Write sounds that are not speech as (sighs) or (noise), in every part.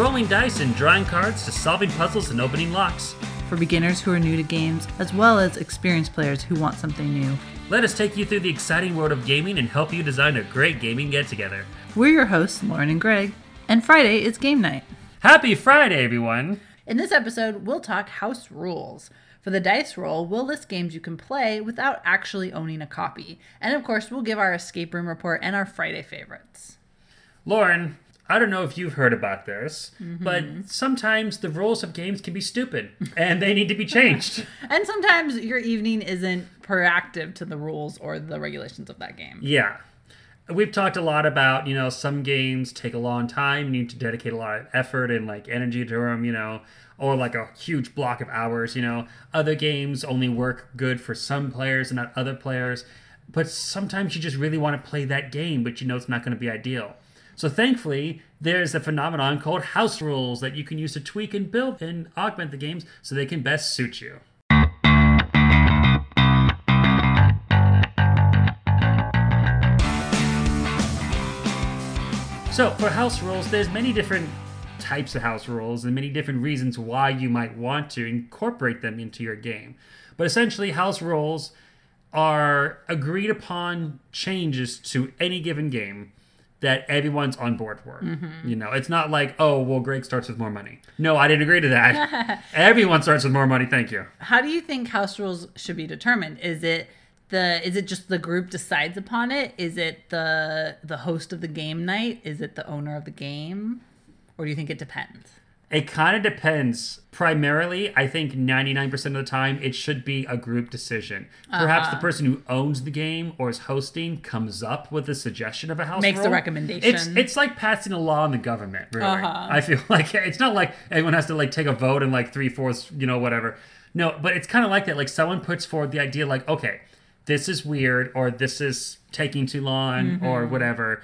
rolling dice and drawing cards to solving puzzles and opening locks. For beginners who are new to games, as well as experienced players who want something new. Let us take you through the exciting world of gaming and help you design a great gaming get together. We're your hosts, Lauren and Greg, and Friday is game night. Happy Friday, everyone! In this episode, we'll talk house rules. For the dice roll, we'll list games you can play without actually owning a copy. And of course, we'll give our escape room report and our Friday favorites. Lauren, I don't know if you've heard about this, but mm-hmm. sometimes the rules of games can be stupid and they need to be changed. (laughs) And sometimes your evening isn't proactive to the rules or the regulations of that game. yeah. We've talked a lot about, you know, some games take a long time, you need to dedicate a lot of effort and like energy to them, you know, or like a huge block of hours, you know. Other games only work good for some players and not other players. But sometimes you just really want to play that game, but you know it's not going to be ideal. So thankfully, there's a phenomenon called house rules that you can use to tweak and build and augment the games so they can best suit you. So for house rules, there's many different types of house rules and many different reasons why you might want to incorporate them into your game. But essentially, house rules are agreed upon changes to any given game that everyone's on board for. Mm-hmm. You know, it's not like, oh, well, Greg starts with more money. No, I didn't agree to that. (laughs) Everyone starts with more money. Thank you. How do you think house rules should be determined? Is it the is it just the group decides upon it? Is it the the host of the game night? Is it the owner of the game? Or do you think it depends? It kind of depends. Primarily, I think 99% of the time, it should be a group decision. Perhaps Uh-huh. the person who owns the game or is hosting comes up with a suggestion of a house Makes the recommendation. It's it's like passing a law in the government. Really, Uh-huh. I feel (laughs) like it's not like everyone has to like take a vote and like three fourths, you know, whatever. No, but it's kind of like that. Like someone puts forward the idea, like, okay, this is weird, or this is taking too long, or Mm-hmm. whatever.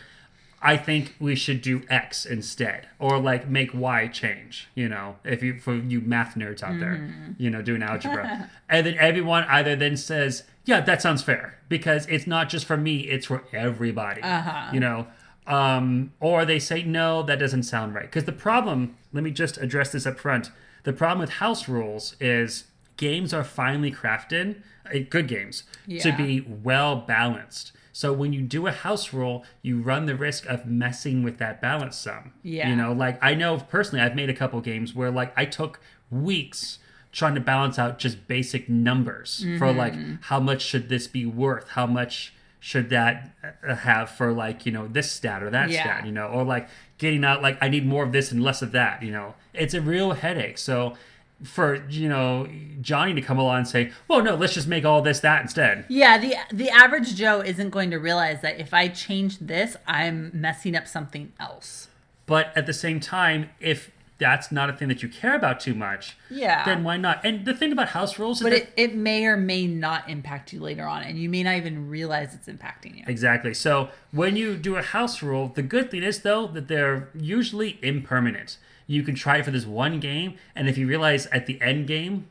I think we should do X instead, or like make Y change. You know, if you for you math nerds out there, Mm-hmm. you know, doing algebra, (laughs) and then everyone either then says, "Yeah, that sounds fair," because it's not just for me; it's for everybody. Uh-huh. You know, um, or they say, "No, that doesn't sound right." Because the problem, let me just address this up front. The problem with house rules is games are finely crafted, uh, good games, to be well balanced. So when you do a house rule, you run the risk of messing with that balance some. Yeah. You know, like I know personally, I've made a couple games where like I took weeks trying to balance out just basic numbers for like how much should this be worth, how much should that uh, have for like you know this stat or that Yeah. stat, you know, or like getting out like I need more of this and less of that, you know. It's a real headache. So for you know Johnny to come along and say, "Well, no, let's just make all this that instead." Yeah, the the average Joe isn't going to realize that if I change this, I'm messing up something else. But at the same time, if that's not a thing that you care about too much, Yeah. then why not? And the thing about house rules is But that it, it may or may not impact you later on, and you may not even realize it's impacting you. Exactly. So when you do a house rule, the good thing is though that they're usually impermanent. You can try it for this one game, and if you realize at the end game,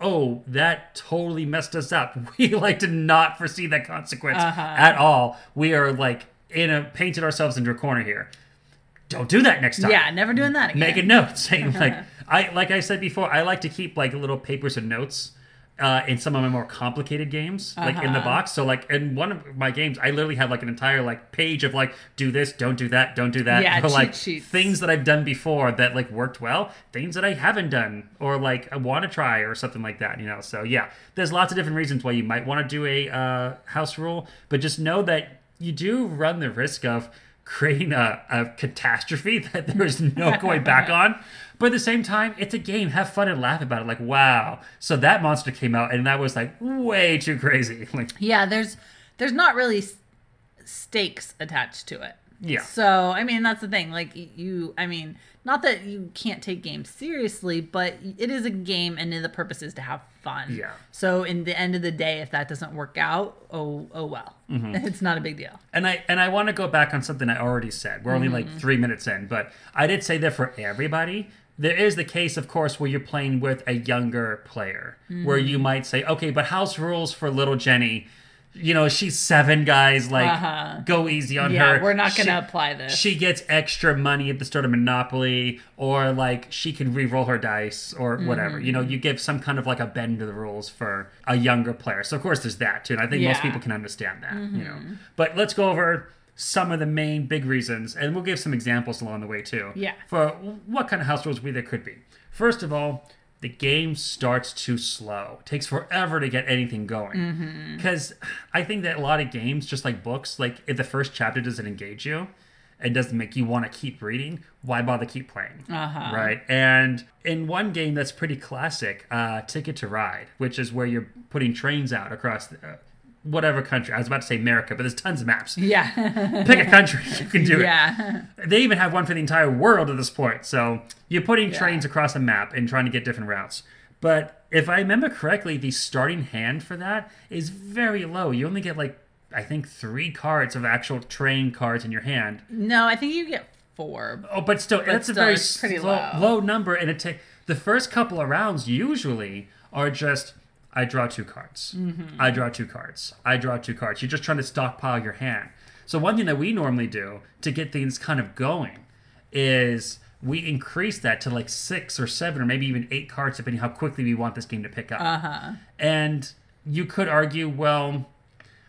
oh, that totally messed us up. (laughs) We like to not foresee that consequence uh-huh. at all. We are like in a painted ourselves into a corner here. Don't do that next time. Yeah, never doing that again. Make a note (laughs) saying like (laughs) I like I said before, I like to keep like little papers and notes uh, in some of my more complicated games, like in the Uh-huh. box. So like in one of my games, I literally have like an entire like page of like do this, don't do that, don't do that. Yeah, (laughs) for, like sheets. things that I've done before that like worked well, things that I haven't done or like I want to try or something like that. You know. So yeah, there's lots of different reasons why you might want to do a uh, house rule, but just know that you do run the risk of creating a, a catastrophe (laughs) that there's no going (laughs) back on. But at the same time, it's a game. Have fun and laugh about it. Like, wow. So that monster came out and that was like way too crazy. (laughs) Like, Yeah, there's there's not really s- stakes attached to it. Yeah. So I mean that's the thing. Like you, I mean, not that you can't take games seriously, but it is a game, and the purpose is to have fun. Yeah. So in the end of the day, if that doesn't work out, oh oh well, Mm-hmm. (laughs) it's not a big deal. And I and I want to go back on something I already said. We're only like three minutes in, but I did say that for everybody. There is the case, of course, where you're playing with a younger player, where you might say, okay, but house rules for little Jenny. You know, she's seven guys. Like, Uh-huh. go easy on Yeah, her. we're not gonna apply this. She gets extra money at the start of Monopoly, or like she can re-roll her dice, or whatever. You know, Mm-hmm. you give some kind of like a bend to the rules for a younger player. So of course there's that too, and I think most Yeah. Mm-hmm. people can understand that. You know, but let's go over some of the main big reasons, and we'll give some examples along the way too. Yeah. For what kind of house rules we there could be. First of all. The game starts too slow. It takes forever to get anything going. Mm-hmm. Because I think that a lot of games, just like books, like if the first chapter doesn't engage you, it doesn't make you want to keep reading, why bother keep playing? Uh-huh. Right. And in one game that's pretty classic, uh, Ticket to Ride, which is where you're putting trains out across uh, whatever country. I was about to say America, but there's tons of maps. Yeah. (laughs) Pick a country, you can do it. yeah. They even have one for the entire world at this point. So you're putting Yeah. trains across a map and trying to get different routes. But if I remember correctly, the starting hand for that is very low. You only get like I think three cards of actual train cards in your hand. No, I think you get four. Oh, but still, that's a very slow, low. low number, and it ta- the first couple of rounds usually are just I draw two cards, Mm-hmm. I draw two cards, I draw two cards. You're just trying to stockpile your hand. So one thing that we normally do to get things kind of going is we increase that to like six or seven or maybe even eight cards depending how quickly we want this game to pick up. Uh huh. And you could argue, well,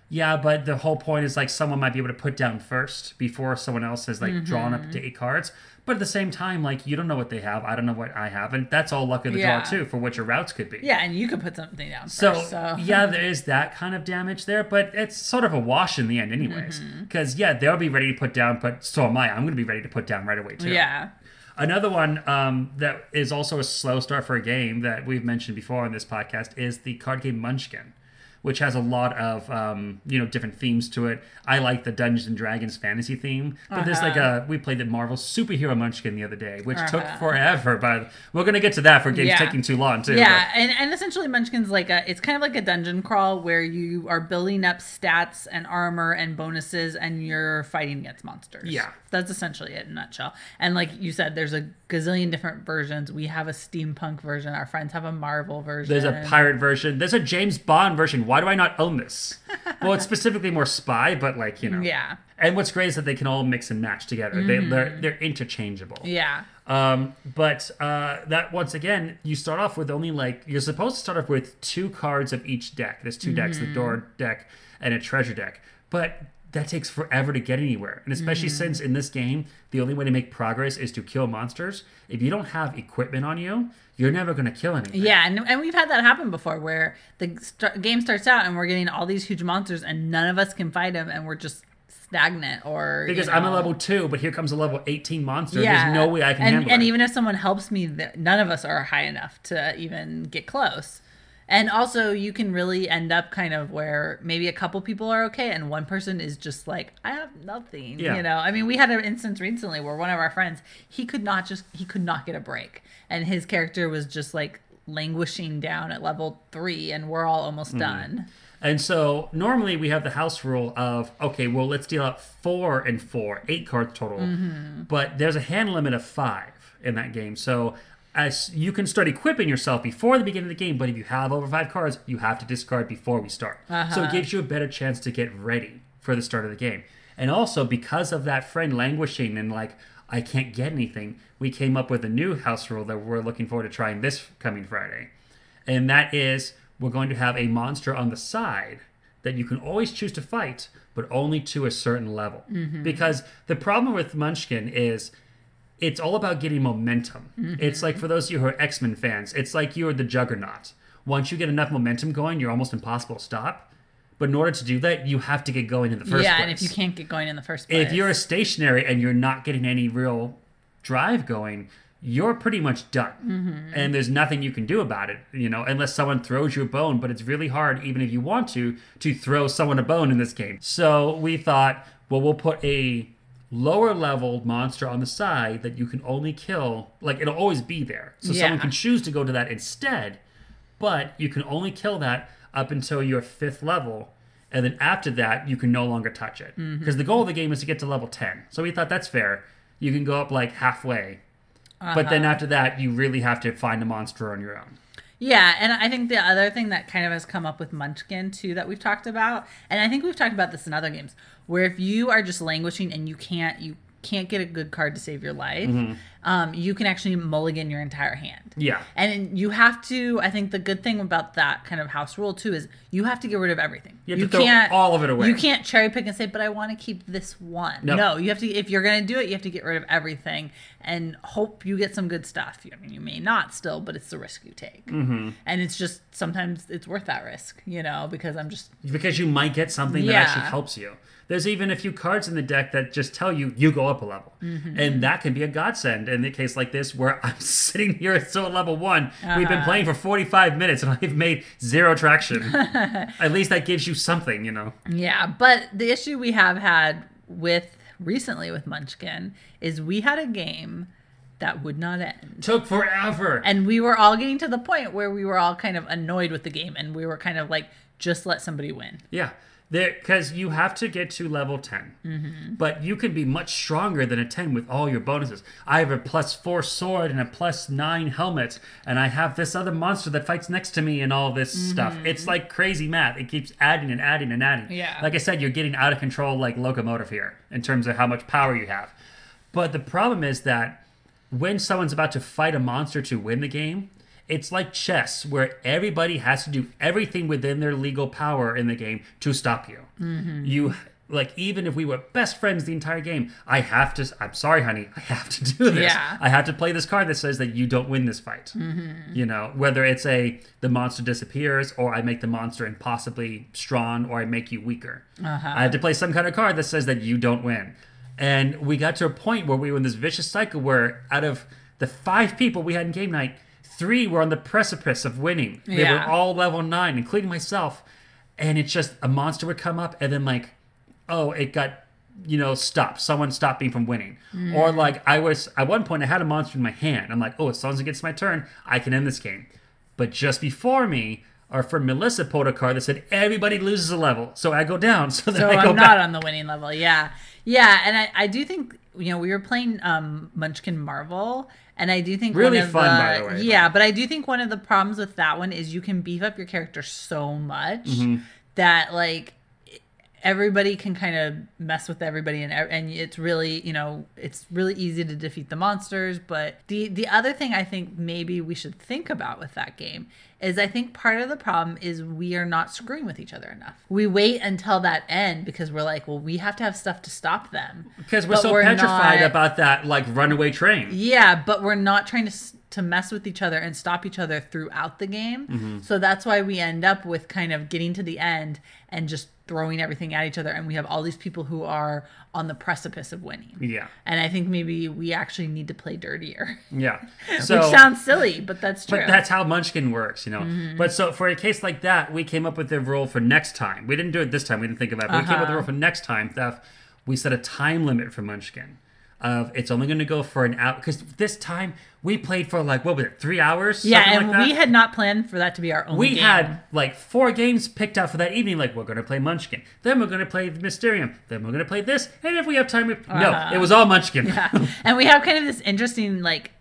yeah, but the whole point is like someone might be able to put down first before someone else has like drawn up to eight cards. But at the same time, like you don't know what they have, I don't know what I have, and that's all luck of the Yeah. draw too for what your routes could be. Yeah, and you could put something down So, first. So (laughs) yeah, there is that kind of damage there, but it's sort of a wash in the end, anyways. Because yeah, they'll be ready to put down, but so am I. I'm going to be ready to put down right away too. yeah. Another one um, that is also a slow start for a game that we've mentioned before on this podcast is the card game Munchkin, which has a lot of um, you know different themes to it. I like the Dungeons and Dragons fantasy theme, but there's like a we played the Marvel superhero Munchkin the other day, which took Uh-huh. forever. But we're gonna get to that for games Yeah. taking too long too. Yeah, and, and essentially Munchkin's like a it's kind of like a dungeon crawl where you are building up stats and armor and bonuses and you're fighting against monsters. Yeah. That's essentially it in a nutshell. And like you said, there's a gazillion different versions. We have a steampunk version, our friends have a Marvel version. There's a pirate version. There's a James Bond version. Why do I not own this? (laughs) well, it's specifically more spy, but like you know. Yeah. And what's great is that they can all mix and match together. They, they're they're interchangeable. Yeah. Um, but uh, that once again, you start off with only like you're supposed to start off with two cards of each deck. There's 2 decks: the door deck and a treasure deck. But that takes forever to get anywhere, and especially mm-hmm. since in this game the only way to make progress is to kill monsters. If you don't have equipment on you, you're never going to kill anything. Yeah, and, and we've had that happen before where the st- game starts out and we're getting all these huge monsters and none of us can fight them and we're just stagnant or you Because I'm a level two, but here comes a level 18 monster. Yeah. There's no way I can and, handle and it. And even if someone helps me, none of us are high enough to even get close. And also, you can really end up kind of where maybe a couple people are okay, and one person is just like, I have nothing. Yeah. You know, I mean, we had an instance recently where one of our friends, he could not just, he could not get a break, and his character was just like languishing down at level three, and we're all almost Hmm. done. And so normally we have the house rule of okay, well let's deal out four and four, eight cards total. Mm-hmm. But there's a hand limit of five in that game. So as you can start equipping yourself before the beginning of the game, but if you have over five cards, you have to discard before we start. So Uh-huh. it gives you a better chance to get ready for the start of the game. And also because of that friend languishing and like I can't get anything, we came up with a new house rule that we're looking forward to trying this coming Friday and that is we're going to have a monster on the side that you can always choose to fight, but only to a certain level. Because the problem with Munchkin is it's all about getting momentum. It's like for those of you who are X Men fans, it's like you're the juggernaut. Once you get enough momentum going, you're almost impossible to stop. But in order to do that, you have to get going in the first yeah, place. and if you can't get going in the first place, if you're a stationary and you're not getting any real drive going, you're pretty much done. Mm-hmm. And there's nothing you can do about it, you know, unless someone throws you a bone. But it's really hard, even if you want to, to throw someone a bone in this game. So we thought, well, we'll put a lower level monster on the side that you can only kill. Like it'll always be there. So someone can choose to go to that instead. But you can only kill that up until your fifth level. And then after that, you can no longer touch it. Mm-hmm. Because the goal of the game is to get to level 10. So we thought that's fair. You can go up like halfway. But then uh-huh. after that, you really have to find a monster on your own. Yeah, and I think the other thing that kind of has come up with Munchkin too that we've talked about, and I think we've talked about this in other games, where if you are just languishing and you can't you can't get a good card to save your life, Mm-hmm. Um, you can actually mulligan your entire hand. Yeah. And you have to. I think the good thing about that kind of house rule too is you have to get rid of everything. You have to throw all of it away. You can't cherry pick and say, "But I want to keep this one." No. No, you have to. If you're going to do it, you have to get rid of everything and hope you get some good stuff. I mean, you may not still, but it's the risk you take. Mm-hmm. And it's just sometimes it's worth that risk, you know, because I'm just because you might get something that actually helps you. There's even a few cards in the deck that just tell you you go up a level, Mm-hmm. and that can be a godsend in a case like this where (laughs) I'm sitting here at still at level one. We've been Uh-huh. playing for 45 minutes and (laughs) I've made zero traction. (laughs) at least that gives you something, you know. Yeah, but the issue we have had with recently with Munchkin is we had a game that would not end. Took forever. And we were all getting to the point where we were all kind of annoyed with the game and we were kind of like, just let somebody win. Yeah, because you have to get to level 10. Mm-hmm. But you can be much stronger than a 10 with all your bonuses. I have a plus 4 sword and a plus 9 helmet, and I have this other monster that fights next to me and all this stuff. It's like crazy math. It keeps adding and adding and adding. Mm-hmm. Yeah. Like I said, you're getting out of control like locomotive here in terms of how much power you have. But the problem is that when someone's about to fight a monster to win the game, it's like chess, where everybody has to do everything within their legal power in the game to stop you. You like even if we were best friends the entire game, I have to. I'm sorry, honey, I have to do this. Yeah. I have to play this card that says that you don't win this fight. You know, whether it's a the monster disappears, or I make the monster impossibly strong, or I make you weaker. Uh-huh. I have to play some kind of card that says that you don't win. And we got to a point where we were in this vicious cycle where out of the five people we had in game night, three were on the precipice of winning. They were all level nine, including myself. And it's just a monster would come up and then like, oh, it got you know, stopped. Someone stopped me from winning. Or like I was at one point I had a monster in my hand. I'm like, oh, as long as it gets my turn, I can end this game. But just before me, our friend Melissa pulled a card that said everybody loses a level. So I go down. (laughs) So So I'm back. not on the winning level. Yeah. Yeah. And I, I do think, you know, we were playing um, Munchkin Marvel. And I do think Really one of fun, the, by the way, Yeah, but I do think one of the problems with that one is you can beef up your character so much Mm-hmm. that like everybody can kind of mess with everybody and and it's really you know it's really easy to defeat the monsters but the the other thing i think maybe we should think about with that game is i think part of the problem is we are not screwing with each other enough we wait until that end because we're like well we have to have stuff to stop them Because we're so we're petrified not- about that like runaway train. yeah, but we're not trying to to mess with each other and stop each other throughout the game. Mm-hmm. So that's why we end up with kind of getting to the end and just throwing everything at each other and we have all these people who are on the precipice of winning. Yeah. And I think maybe we actually need to play dirtier. Yeah. (laughs) So Which sounds silly, but that's true. But that's how Munchkin works, you know. Mm-hmm. But so for a case like that, we came up with the rule for next time. We didn't do it this time. We didn't think about it. But we came up with the Uh-huh. rule for next time that we set a time limit for Munchkin. Of it's only going to go for an hour because this time we played for like what was it three hours? yeah, and like that? we had not planned for that to be our only we game. had like four games picked out for that evening. Like we're going to play Munchkin, then we're going to play Mysterium, then we're going to play this, and if we have time, we... no, Uh-huh. it was all Munchkin. Yeah. (laughs) and we have kind of this interesting like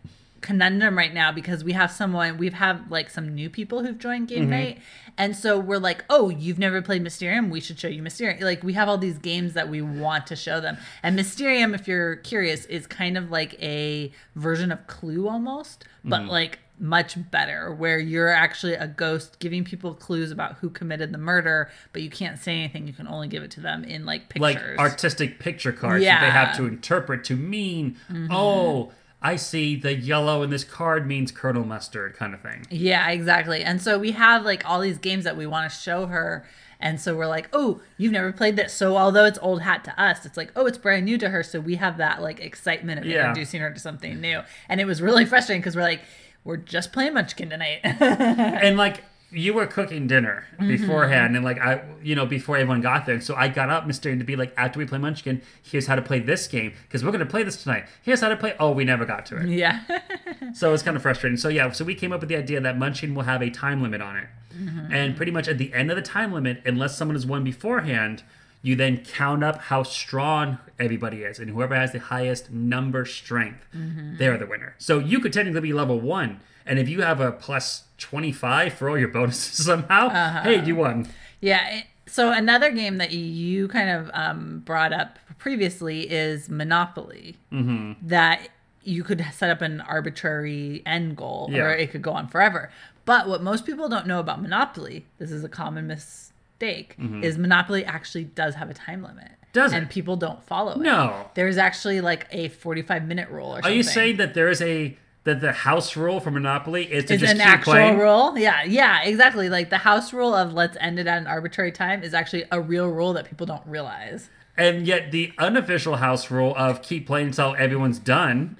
conundrum right now because we have someone we've have like some new people who've joined Mm-hmm. game night. And so we're like oh you've never played mysterium? We should show you mysterium. Like we have all these games that we want to show them. And mysterium if you're curious is kind of like a version of clue almost but Mm-hmm. like much better where you're actually a ghost giving people clues about who committed the murder but you can't say anything. You can only give it to them in like like pictures. artistic picture cards that they have Mm-hmm. to interpret to mean, oh, I see the yellow in this card means Colonel Mustard kind of thing. Yeah, exactly. And so we have like all these games that we want to show her. And so we're like, oh, you've never played this. So although it's old hat to us, it's like, oh, it's brand new to her. So we have that like excitement of Yeah. introducing her to something new. And it was really frustrating because we're like, we're just playing Munchkin tonight. (laughs) And like you were cooking dinner Mm-hmm. beforehand, and like I, you know, before everyone got there, so I got up, Mysterium, to be like, after we play Munchkin, here's how to play this game because we're gonna play this tonight. Here's how to play. Oh, we never got to it. yeah. (laughs) So it's kind of frustrating. So yeah, so we came up with the idea that Munchkin will have a time limit on it, Mm-hmm. and pretty much at the end of the time limit, unless someone has won beforehand, You then count up how strong everybody is, and whoever has the highest number strength, they're the winner. So you could technically be level one, and if you have a plus 25 for all your bonuses (laughs) somehow, hey, you won. Yeah. So another game that you kind of um, brought up previously is Monopoly. Mm-hmm. That you could set up an arbitrary end goal, Yeah. or it could go on forever. But what most people don't know about Monopoly, this is a common mistake, is Monopoly actually does have a time limit. Mm-hmm. Does and it? people don't follow it. No. There's actually like a 45 minute rule or Are something. you saying that there is a that the house rule for Monopoly is to It's just an keep actual playing? rule. Yeah, yeah, exactly. Like the house rule of let's end it at an arbitrary time is actually a real rule that people don't realize. And yet the unofficial house rule of keep playing until everyone's done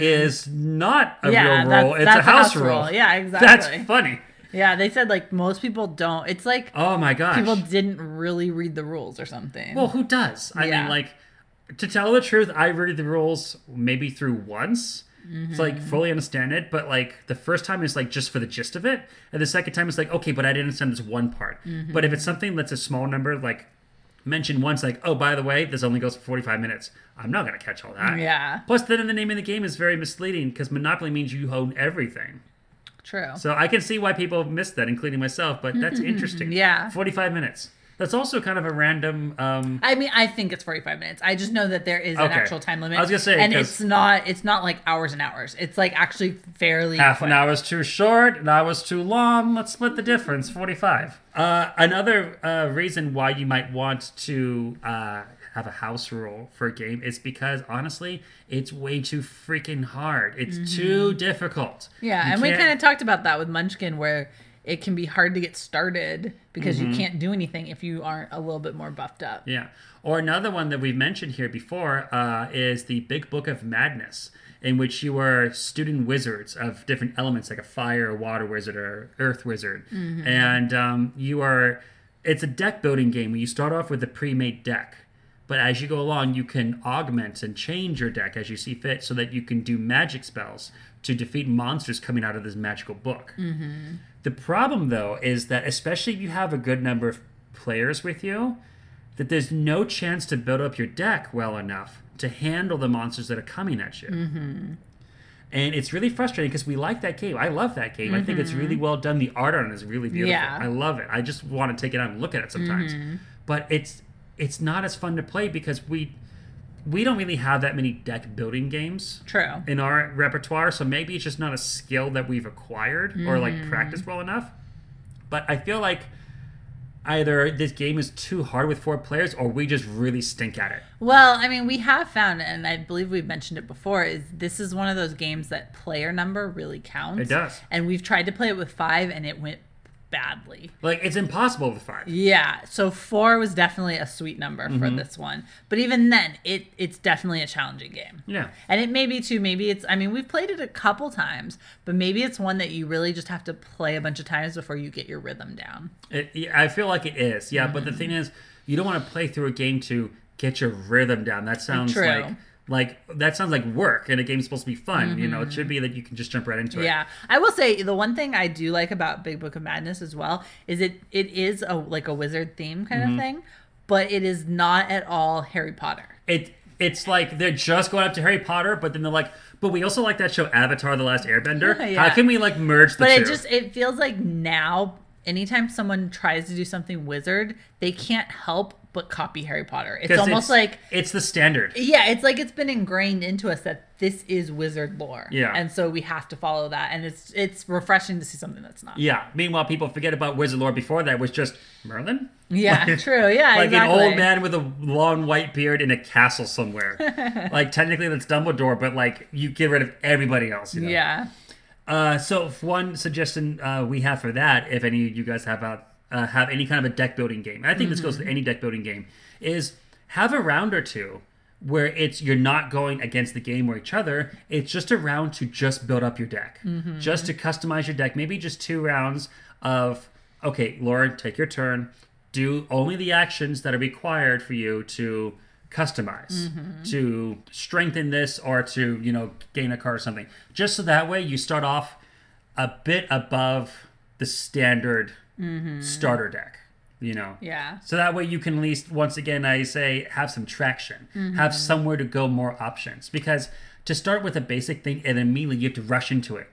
is not a Mm-hmm. Yeah, real that's- rule. It's that's a house, house rule. rule. Yeah, That's exactly. funny. Yeah, they said like most people don't. It's like Oh my gosh. people didn't really read the rules or something. well, who does? I Yeah. mean, like, to tell the truth, I read the rules maybe through once. To like Mm-hmm. fully understand it, but like the first time is like just for the gist of it, and the second time is like okay, but I didn't understand this one part. Mm-hmm. But if it's something that's a small number, like mentioned once, like oh by the way, this only goes for forty five minutes, I'm not gonna catch all that. yeah, Plus, then the name of the game is very misleading because Monopoly means you own everything. true. So I can see why people have missed that, including myself. But that's interesting. Yeah. forty-five minutes. That's also kind of a random. Um, I mean, I think it's 45 minutes. I just know that there is an Okay. actual time limit. I was gonna say, and 'cause- it's not it's not like hours and hours. It's like actually fairly half an quick. hour is too short, an hour is too long. Let's split the difference. Forty-five. Uh, another uh, reason why you might want to uh, have a house rule for a game is because honestly, it's way too freaking hard. It's too difficult. Mm-hmm. Yeah, You and we can't- kind of talked about that with Munchkin, where it can be hard to get started because Mm-hmm. you can't do anything if you aren't a little bit more buffed up. Yeah. Or another one that we've mentioned here before uh, is the Big Book of Madness, in which you are student wizards of different elements, like a fire, water wizard, or earth wizard. And um, you are, it's a deck building game where you start off with a pre made deck. But as you go along, you can augment and change your deck as you see fit so that you can do magic spells to defeat monsters coming out of this magical book. The problem, though, is that especially if you have a good number of players with you, that there's no chance to build up your deck well enough to handle the monsters that are coming at you. Mm-hmm. And it's really frustrating because we like that game. I love that game. I think it's really well done. The art on it is really beautiful. Mm-hmm. Yeah. Mm-hmm. I love it. I just want to take it out and look at it sometimes. But it's it's not as fun to play because we we don't really have that many deck building games True. in our repertoire. So maybe it's just not a skill that we've acquired or like Mm-hmm. practiced well enough. But I feel like either this game is too hard with four players or we just really stink at it. Well, I mean, we have found, and I believe we've mentioned it before, is this is one of those games that player number really counts. It does. And we've tried to play it with five, and it went badly. Like it's impossible with five. Yeah, so four was definitely a sweet number Mm-hmm. for this one, but even then, it it's definitely a challenging game. Yeah. And it may be too. Maybe it's. I mean, we've played it a couple times, but maybe it's one that you really just have to play a bunch of times before you get your rhythm down. It, I feel like it is. Yeah, but the thing is, you don't want to play through a game to get your rhythm down. That sounds True. like like that sounds like work, and a game's supposed to be fun. You know, it should be that you can just jump right into it. Yeah, I will say the one thing I do like about Big Book of Madness as well is it it is a like a wizard theme kind Mm-hmm. of thing, but it is not at all Harry Potter. It it's like they're just going up to Harry Potter, but then they're like, but we also like that show Avatar: The Last Airbender. Yeah. How can we like merge the But two? it just it feels like now anytime someone tries to do something wizard, they can't help but copy Harry Potter. It's almost like it's the standard. yeah, it's like it's been ingrained into us that this is wizard lore. Yeah. And so we have to follow that and it's it's refreshing to see something that's not. Yeah. Meanwhile, people forget about Wizard Lore before that was just Merlin. Yeah, Like- true. Yeah, (laughs) like exactly. an old man with a long white beard in a castle somewhere. (laughs) like technically that's Dumbledore, but like you get rid of everybody else. You know? Yeah. Uh, so if one suggestion uh, we have for that, if any of you guys have out uh, have any kind of a deck building game, and I think this goes to mm-hmm. any deck building game, is have a round or two where it's you're not going against the game or each other. It's just a round to just build up your deck, mm-hmm. just to customize your deck. Maybe just two rounds of okay, Lauren, take your turn. Do only the actions that are required for you to customize mm-hmm. to strengthen this or to you know gain a card or something just so that way you start off a bit above the standard starter deck You know. Yeah. So that way you can at least, once again, I say, have some traction, Mm-hmm. have somewhere to go, more options. Because to start with a basic thing and immediately you have to rush into it.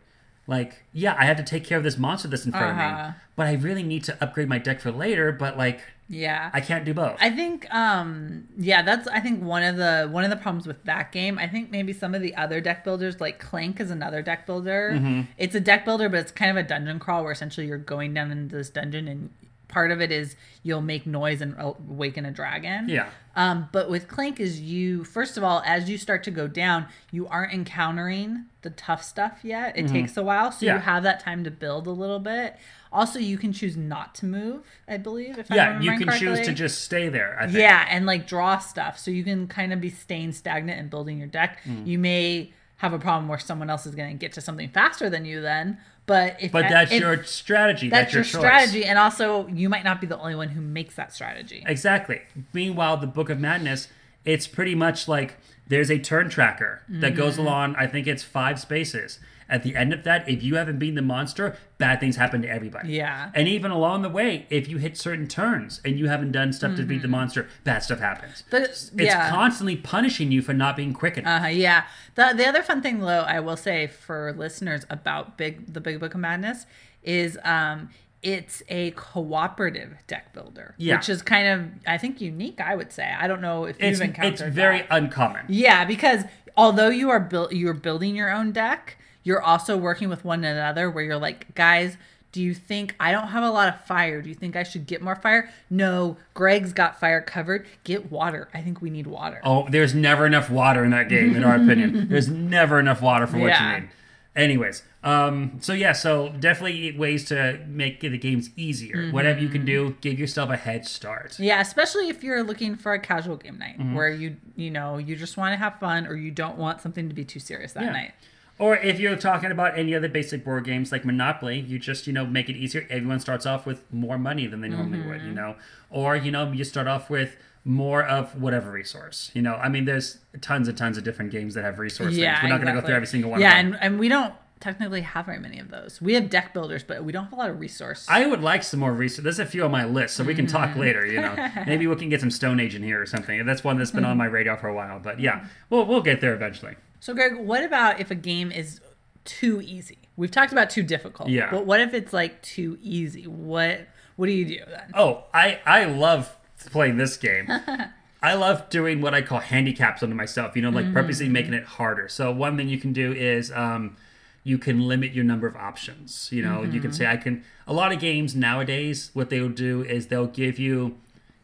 Like, yeah, I have to take care of this monster that's in front of Uh-huh. me, but I really need to upgrade my deck for later. But like, Yeah. I can't do both. I think um yeah, that's I think one of the one of the problems with that game. I think maybe some of the other deck builders like Clank is another deck builder. Mm-hmm. It's a deck builder but it's kind of a dungeon crawl where essentially you're going down into this dungeon and part of it is you'll make noise and awaken a dragon. yeah, Um, but with Clank is you first of all, as you start to go down, you aren't encountering the tough stuff yet. It takes a while, so Mm-hmm. Yeah. you have that time to build a little bit. Also, you can choose not to move. I believe if yeah, you remembering can choose to just stay there. I think. Yeah, and like draw stuff. So you can kind of be staying stagnant and building your deck. Mm. You may have a problem where someone else is going to get to something faster than you then. But if But that's if your strategy. that's, That's, your, choice. strategy, and also you might not be the only one who makes that strategy. Exactly. Meanwhile, the Book of Madness, it's pretty much like there's a turn tracker that Mm-hmm. goes along, I think it's five spaces. At the end of that, if you haven't beaten the monster, bad things happen to everybody. Yeah. And even along the way, if you hit certain turns and you haven't done stuff to beat the monster, bad stuff happens. The- it's Mm-hmm. yeah. constantly punishing you for not being quick enough. Uh, yeah. The the other fun thing though, I will say for listeners about big the Big Book of Madness is um it's a cooperative deck builder, Yeah. which is kind of I think unique. I would say I don't know if it's, you've encountered it's very that. uncommon. yeah because although you are built you're building your own deck, you're also working with one another where you're like guys. Do you think I don't have a lot of fire? Do you think I should get more fire? No, Greg's got fire covered. Get water. I think we need water. Oh, there's never enough water in that game, in our (laughs) opinion. There's never enough water for what Yeah. you need. Anyways, um, so yeah, so definitely ways to make the games easier. Mm-hmm. Whatever you can do, give yourself a head start. Yeah, especially if you're looking for a casual game night Mm-hmm. where you you know you just want to have fun or you don't want something to be too serious that Yeah. night. Or if you're talking about any other basic board games like Monopoly, you just, you know, make it easier. Everyone starts off with more money than they normally would, Mm-hmm. you know. Or, you know, you start off with more of whatever resource. You know, I mean there's tons and tons of different games that have resource Yeah, things. We're not gonna go through every single one Yeah, of them. and and we don't technically have very many of those. We have deck builders, but we don't have a lot of resource. I would like some more research. There's a few on my list, so we can talk Mm-hmm. later. You know, (laughs) maybe we can get some Stone Age in here or something. That's one that's been on my radar for a while. But yeah, we'll we'll get there eventually. So, Greg, what about if a game is too easy? We've talked about too difficult. Yeah. But what if it's like too easy? What what do you do then? Oh, I I love playing this game. (laughs) I love doing what I call handicaps onto myself. You know, like purposely making it harder. So one thing you can do is um, you can limit your number of options. You know, you can say I can. A lot of games nowadays, what they'll do is they'll give you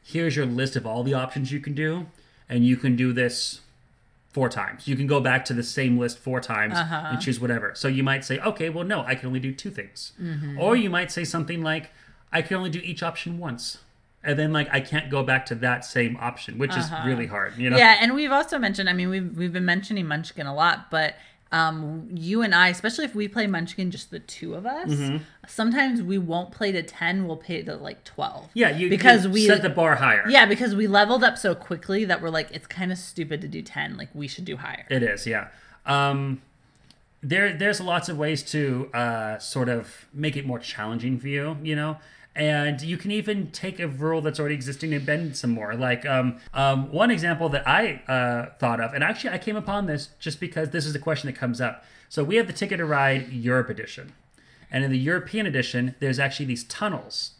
here's your list of all the options you can do, and you can do this four times. You can go back to the same list four times and uh-huh. choose whatever. So you might say, okay, well, no, I can only do two things. Mm-hmm. Or you might say something like, I can only do each option once. And then, like, I can't go back to that same option, which is uh-huh. really hard, you know? Yeah, and we've also mentioned. I mean, we've we've been mentioning Munchkin a lot, but um, you and I, especially if we play Munchkin, just the two of us, Mm-hmm. sometimes we won't play to ten. We'll play to like twelve. Yeah, you because you we set the bar higher. yeah because we leveled up so quickly that we're like it's kind of stupid to do ten. Like we should do higher. It is, yeah. Um, there, there's lots of ways to uh, sort of make it more challenging for you, you know. And you can even take a rule that's already existing and bend some more. Like um, um, one example that I uh, thought of, and actually I came upon this just because this is a question that comes up. So we have the Ticket to Ride Europe edition, and in the European edition, there's actually these tunnels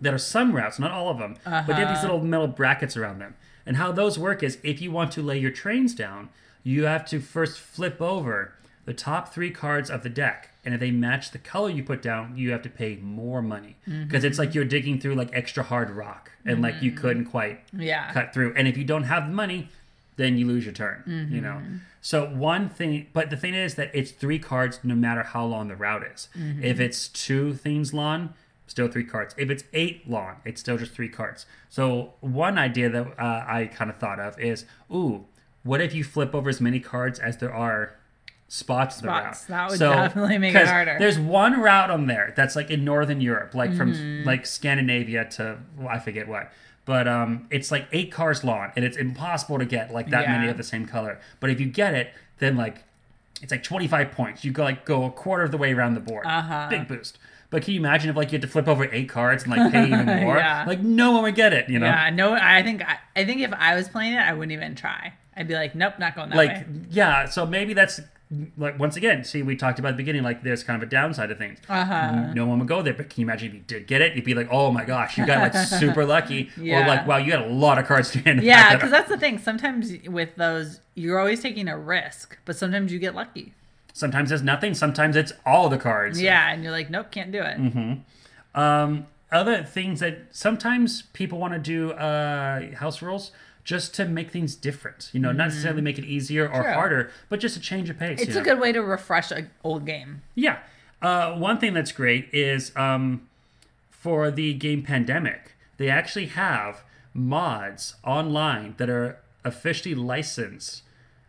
that are some routes, not all of them, but they have these little metal brackets around them. And how those work is if you want to lay your trains down, you have to first flip over the top three cards of the deck. And if they match the color you put down, you have to pay more money. Mm-hmm. Because it's like you're digging through like extra hard rock and like you mm-hmm. couldn't quite Yeah. cut through. And if you don't have the money, then you lose your turn. You mm-hmm. know. So one thing, but the thing is that it's three cards no matter how long the route is. If it's two things long, still three cards. If it's eight long, it's still just three cards. So one idea that uh, I kind of thought of is, ooh, what if you flip over as many cards as there are spots the route? Spots. That would so, definitely make it harder. There's one route on there that's like in Northern Europe, like Mm-hmm. from like Scandinavia to well, I forget what. But um, it's like eight cars long, and it's impossible to get like that many of the same color. But if you get it, then like it's like 25 points. You go like go a quarter of the way around the board. Uh-huh. Big boost. But can you imagine if like you had to flip over eight cards and like pay (laughs) even more? Yeah. Like no one would get it, you know? Yeah, no, I think I, I think if I was playing it, I wouldn't even try. I'd be like, nope, not going that like way. yeah so maybe that's like once again see we talked about at the beginning like there's kind of a downside of things Uh-huh. no one would go there but can you imagine if you did get it you'd be like oh my gosh you got like super lucky (laughs) or like wow you had a lot of cards to hand Yeah, (laughs) because that's the thing. Sometimes with those, you're always taking a risk, but sometimes you get lucky. sometimes it's nothing sometimes it's all the cards Yeah, and you're like, nope, can't do it. Mm-hmm. um other things that sometimes people want to do uh house rules just to make things different you know not necessarily make it easier or Mm-hmm. True. harder but just a change of pace It's a know? good way to refresh an old game. Yeah. Uh, one thing that's great is um, for the game Pandemic, they actually have mods online that are officially licensed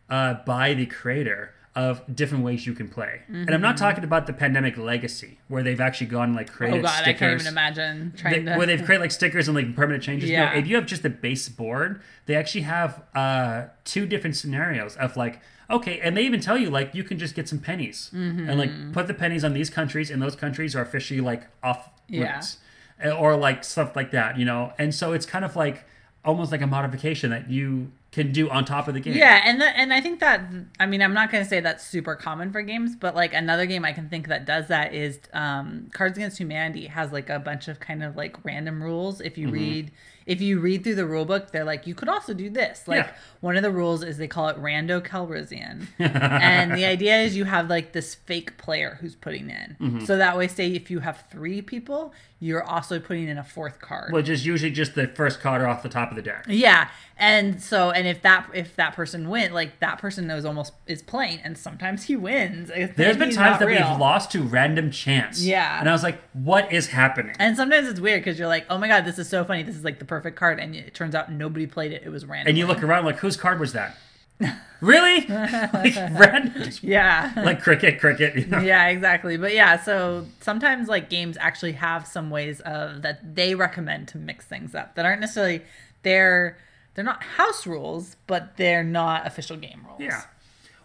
uh, by the creator of different ways you can play. And I'm not talking about the Pandemic Legacy, where they've actually gone like created Oh god, I stickers. can't even imagine They, to. where they've created like stickers and like permanent changes. Yeah. No, if you have just the base board, they actually have uh, two different scenarios of like, okay, and they even tell you like you can just get some pennies and Mm-hmm. like put the pennies on these countries, and those countries are officially like off Yeah. limits, Uh, or like stuff like that, you know. And so it's kind of like almost like a modification that you can do on top of the game. Yeah, and the, and I think that I mean I'm not going to say that's super common for games, but like another game I can think that does that is um, Cards Against Humanity has like a bunch of kind of like random rules. If Mm-hmm. you read if you read through the rule book, they're like you could also do this. Like Yeah. one of the rules is they call it Rando Calrissian, (laughs) and the idea is you have like this fake player who's putting in. Mm-hmm. So that way, say if you have three people, you're also putting in a fourth card. Which is usually just the first card off the top of the deck. Yeah, and so and if that if that person win, like that person knows almost is playing, and sometimes he wins. There's been times that real. we've lost to random chance. Yeah. And I was like, what is happening? And sometimes it's weird because you're like, oh my god, this is so funny. This is like the perfect card, and it turns out nobody played it. It was random. and you look around like, whose card was that? (laughs) really? (laughs) like random? yeah. Like cricket, cricket. You (laughs) know? yeah, exactly. But yeah, so sometimes like games actually have some ways of that they recommend to mix things up that aren't necessarily they're they're not house rules, but they're not official game rules. Yeah.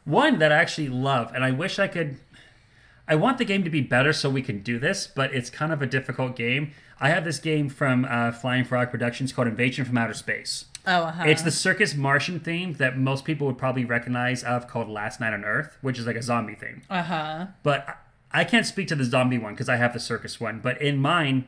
One that I actually love, and I wish I could. I want the game to be better so we can do this, but it's kind of a difficult game. I have this game from uh, Flying Frog Productions called Invasion from Outer Space. Oh, uh-huh. It's the Circus Martian theme that most people would probably recognize of called Last Night on Earth, which is like a zombie theme. uh huh. But I- I can't speak to the zombie one because I have the circus one. But in mine,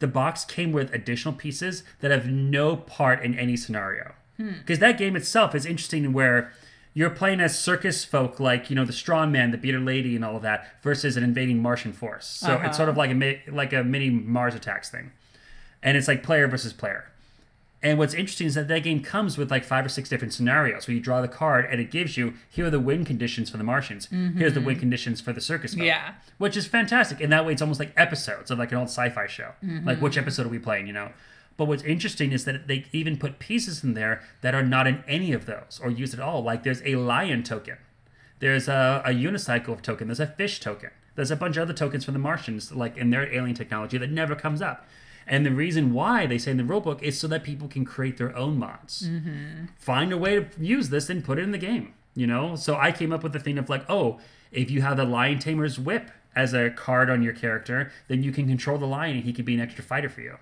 the box came with additional pieces that have no part in any scenario. Because that game itself is interesting where you're playing as circus folk like, you know, the strong man, the bearded lady, and all of that, versus an invading Martian force. So Uh-huh. it's sort of like a like a mini Mars attacks thing. And it's like player versus player. And what's interesting is that that game comes with like five or six different scenarios where you draw the card and it gives you here are the win conditions for the Martians, here's the win conditions for the circus folk. Yeah. which is fantastic. And that way, it's almost like episodes of like an old sci-fi show. Like which episode are we playing? You know. But what's interesting is that they even put pieces in there that are not in any of those or used at all. Like there's a lion token, there's a, a unicycle token, there's a fish token, there's a bunch of other tokens from the Martians, like in their alien technology that never comes up. And the reason why they say in the rulebook is so that people can create their own mods. Mm-hmm. Find a way to use this and put it in the game. You know, so I came up with the thing of like, oh, if you have the Lion Tamer's whip as a card on your character, then you can control the lion and he could be an extra fighter for you.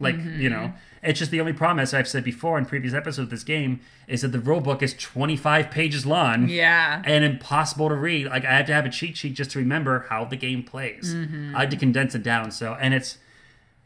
Like, you mm-hmm. know, it's just the only problem, as I've said before in previous episodes of this game, is that the rulebook is 25 pages long Yeah. and impossible to read. Like I had to have a cheat sheet just to remember how the game plays. Mm-hmm. I had to condense it down. So and it's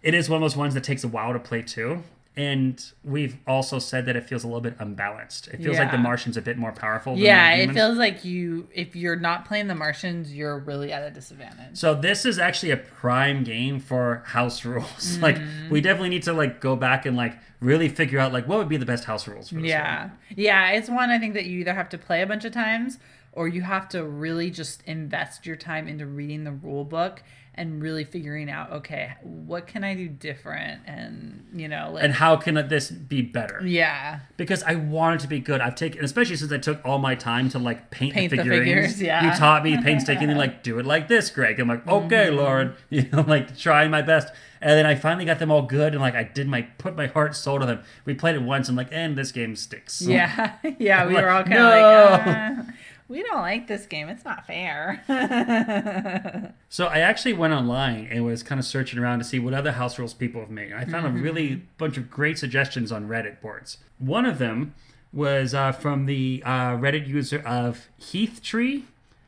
it is one of those ones that takes a while to play too. And we've also said that it feels a little bit unbalanced. It feels like the Martian's a bit more powerful. Than Yeah, it feels like you if you're not playing the Martians, you're really at a disadvantage. So this is actually a prime game for house rules. (laughs) Like mm-hmm. we definitely need to like go back and like really figure out like what would be the best house rules for this Yeah. Yeah, it's one I think that you either have to play a bunch of times or you have to really just invest your time into reading the rule book and really figuring out okay, what can I do different and you know, like And how can this be better? yeah. because I wanted to be good. I've taken, especially since I took all my time to like paint, Paint the the figures, yeah. You taught me painstakingly, like do it like this, Greg. I'm like, okay, Mm-hmm. Lauren, (laughs) you know, like trying my best. And then I finally got them all good, and like I did my put my heart soul to them. We played it once, and like, and this game stinks. Yeah. (laughs) yeah, (laughs) we like, were all kind "No." of like uh. We don't like this game. It's not fair. (laughs) So I actually went online and was kind of searching around to see what other house rules people have made. I found a really bunch of great suggestions on Reddit boards. One of them was uh, from the uh, Reddit user of Heath Tree.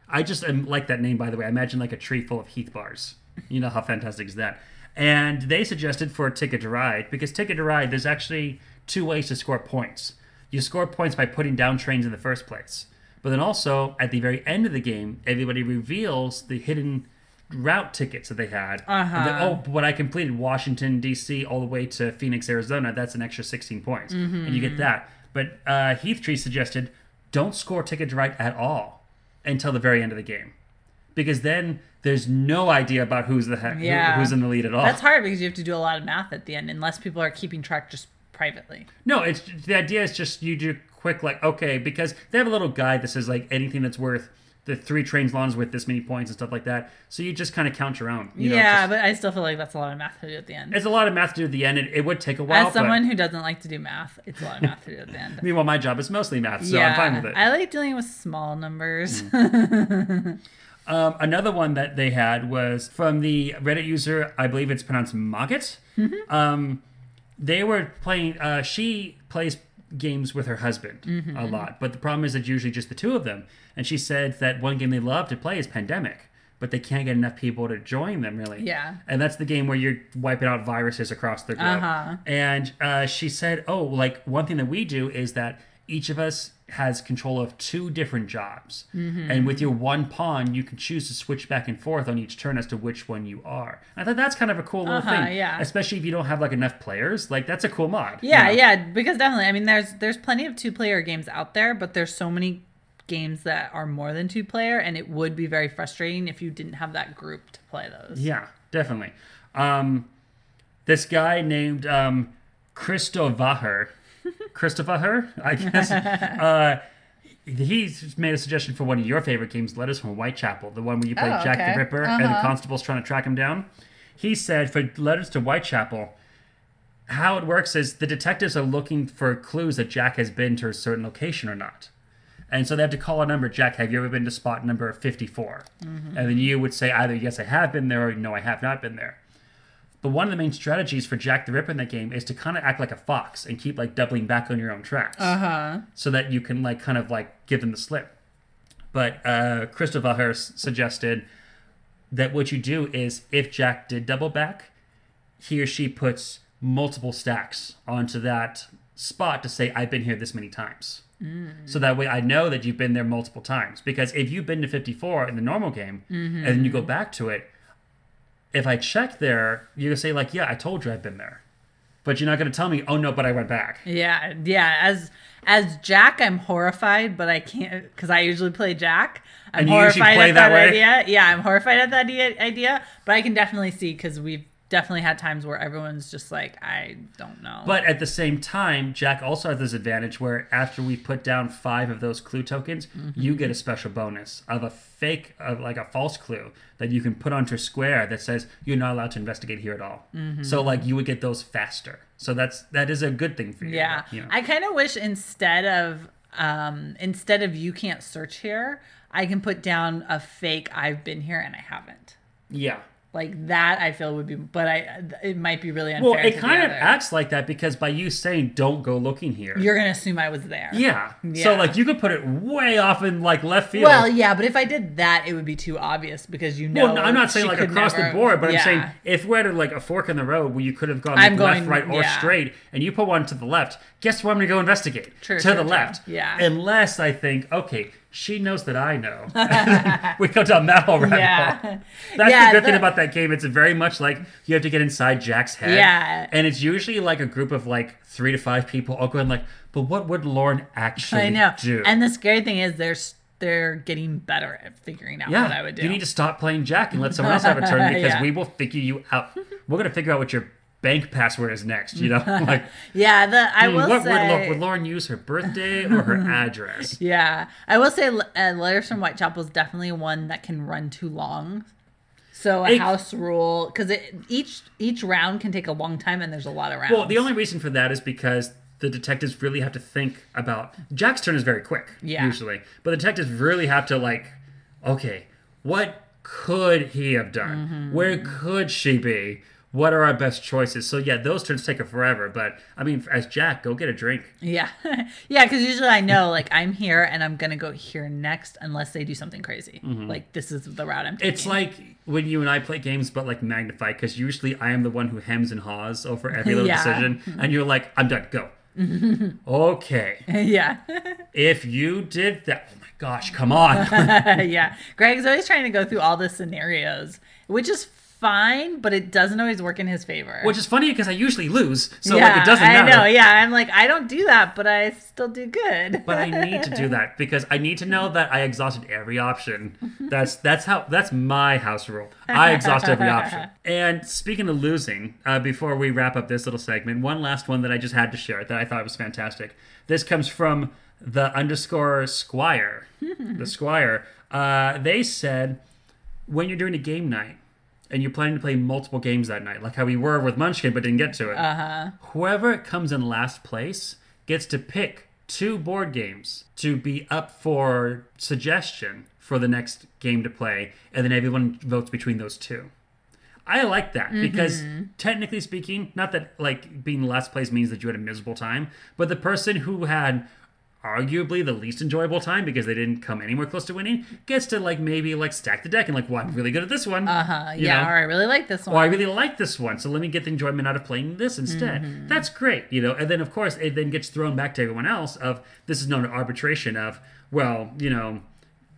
I just um, like that name, by the way. I imagine like a tree full of Heath bars. You know how fantastic is that? And they suggested for Ticket to Ride because Ticket to Ride, there's actually two ways to score points. You score points by putting down trains in the first place. But then also, at the very end of the game, everybody reveals the hidden route tickets that they had. Uh-huh. Then, oh, but I completed Washington, D.C., all the way to Phoenix, Arizona. That's an extra 16 points. And you get that. But uh, Heath Tree suggested don't score tickets right at all until the very end of the game. Because then there's no idea about who's the heck, who- Yeah. who's in the lead at all. That's hard because you have to do a lot of math at the end, unless people are keeping track just privately. No, it's the idea is just you do quick like okay because they have a little guide that says like anything that's worth the three trains lawns with this many points and stuff like that. So you just kind of count your own. You know, yeah, just- but I still feel like that's a lot of math to do at the end. it's a lot of math to do at the end. It, it would take a while. As someone but who doesn't like to do math, it's a lot of math to do at the end. (laughs) meanwhile, my job is mostly math, so yeah, I'm fine with it. Mm. I like dealing with small numbers. (laughs) Um, another one that they had was from the Reddit user, I believe it's pronounced Mogget. Mm-hmm. Um, they were playing. Uh, she plays games with her husband Mm-hmm. a lot, but the problem is it's usually just the two of them. And she said that one game they love to play is Pandemic, but they can't get enough people to join them really. Yeah. And that's the game where you're wiping out viruses across the globe. Uh-huh. And uh, she said, "Oh, like one thing that we do is that each of us has control of two different jobs, Mm-hmm. and with your one pawn, you can choose to switch back and forth on each turn as to which one you are." I thought that's kind of a cool little Uh-huh, thing, yeah. Especially if you don't have like enough players, like that's a cool mod. you Yeah, know? yeah, because definitely. I mean, there's there's plenty of two player games out there, but there's so many games that are more than two player, and it would be very frustrating if you didn't have that group to play those. Yeah, definitely. Um, this guy named um, Christovaher, Christovaher, I (laughs) guess. uh, he's made a suggestion for one of your favorite games, Letters from Whitechapel, the one where you play Oh, Jack okay. the Ripper and the Uh-huh. constable's trying to track him down. He said for Letters to Whitechapel, how it works is the detectives are looking for clues that Jack has been to a certain location or not. And so they have to call a number. Jack, have you ever been to spot number 54? And then you would say either, yes, I have been there, or no, I have not been there. But one of the main strategies for Jack the Ripper in that game is to kind of act like a fox and keep like doubling back on your own tracks. Uh huh. So that you can like kind of like give them the slip. But uh, Christopher Hurst suggested that what you do is if Jack did double back, he or she puts multiple stacks onto that spot to say, I've been here this many times. So that way I know that you've been there multiple times. Because if you've been to 54 in the normal game and then you go back to it, if I check there, you can say, like, yeah, I told you I've been there. But you're not going to tell me, oh no, but I went back. Yeah, yeah. As as Jack, I'm horrified, but I can't because I usually play Jack. I'm And you usually horrified play at that that, way? idea. Yeah, I'm horrified at that idea, idea. But I can definitely see because we've definitely had times where everyone's just like, I don't know. But at the same time, Jack also has this advantage where after we put down five of those clue tokens, you get a special bonus of a fake, of like a false clue that you can put onto a square that says you're not allowed to investigate here at all. So like you would get those faster. So that's that is a good thing for you. Yeah. you know. I kind of wish instead of um instead of you can't search here, I can put down a fake I've been here and I haven't. yeah. Like that I feel would be but I it might be really unfair. Well, it kind of acts like that because by you saying "don't go looking here," You're going to assume I was there. yeah. So like you could put it way off in like left field. Well, yeah, but if I did that, it would be too obvious because you know. Well, no, I'm not saying like across never- the board, but Yeah. I'm saying if we're at like a fork in the road where you could have gone like, left, going- right, or yeah. straight, and you put one to the left, guess where I'm going to go investigate? True, to true, the true. left. Yeah. Unless I think, okay, she knows that I know. (laughs) (laughs) we go down that whole rabbit Yeah. hole. That's Yeah, the good thing about that game. It's very much like you have to get inside Jack's head. Yeah. And it's usually like a group of like three to five people all going like, but what would Lauren actually I know. do? And the scary thing is, they're they're getting better at figuring out Yeah, what I would do. you need to stop playing Jack and let someone else have a turn (laughs) because Yeah. we will figure you out. We're gonna figure out what your bank password is next. You know, (laughs) like yeah, the I hmm, will what say. would, would Lauren use her birthday or her (laughs) address? Yeah, I will say uh, Letters from Whitechapel is definitely one that can run too long. So a It- house rule because each each round can take a long time and there's a lot of rounds. Well, the only reason for that is because the detectives really have to think about Jack's turn is very quick Yeah. usually, but the detectives really have to like, okay, what could he have done? Mm-hmm. Where could she be? What are our best choices? So yeah, those turns take a forever. But I mean, as Jack, go get a drink. Yeah. (laughs) yeah, because usually I know, like, I'm here and I'm going to go here next unless they do something crazy. Like, this is the route I'm taking. Mm-hmm. It's like when you and I play games, but like magnified, because usually I am the one who hems and haws over every little Yeah. decision, and you're like, I'm done, go. (laughs) okay. yeah. (laughs) If you did that, oh my gosh, come on. yeah. Greg's always trying to go through all the scenarios, which is fine, but it doesn't always work in his favor. Which is funny because I usually lose, so yeah, like it doesn't matter. I know. Yeah. I'm like, I don't do that, but I still do good. But I need to do (laughs) that because I need to know that I exhausted every option. That's that's how that's my house rule. I exhaust every option. (laughs) And speaking of losing, uh, before we wrap up this little segment, one last one that I just had to share that I thought was fantastic. This comes from the underscore Squire. (laughs) the Squire. Uh, they said when you're doing a game night and you're planning to play multiple games that night, like how we were with Munchkin but didn't get to it. Uh-huh. Whoever comes in last place gets to pick two board games to be up for suggestion for the next game to play, and then everyone votes between those two. I like that because technically speaking, not that like being last place means that you had a miserable time, but the person who had arguably the least enjoyable time because they didn't come anywhere close to winning gets to like maybe like stack the deck and like, well, I'm really good at this one. Uh-huh. you Yeah. know? Or I really like this one. or I really like this one, so let me get the enjoyment out of playing this instead. Mm-hmm. That's great, you know. And then of course it then gets thrown back to everyone else of this is known as arbitration of well, you know,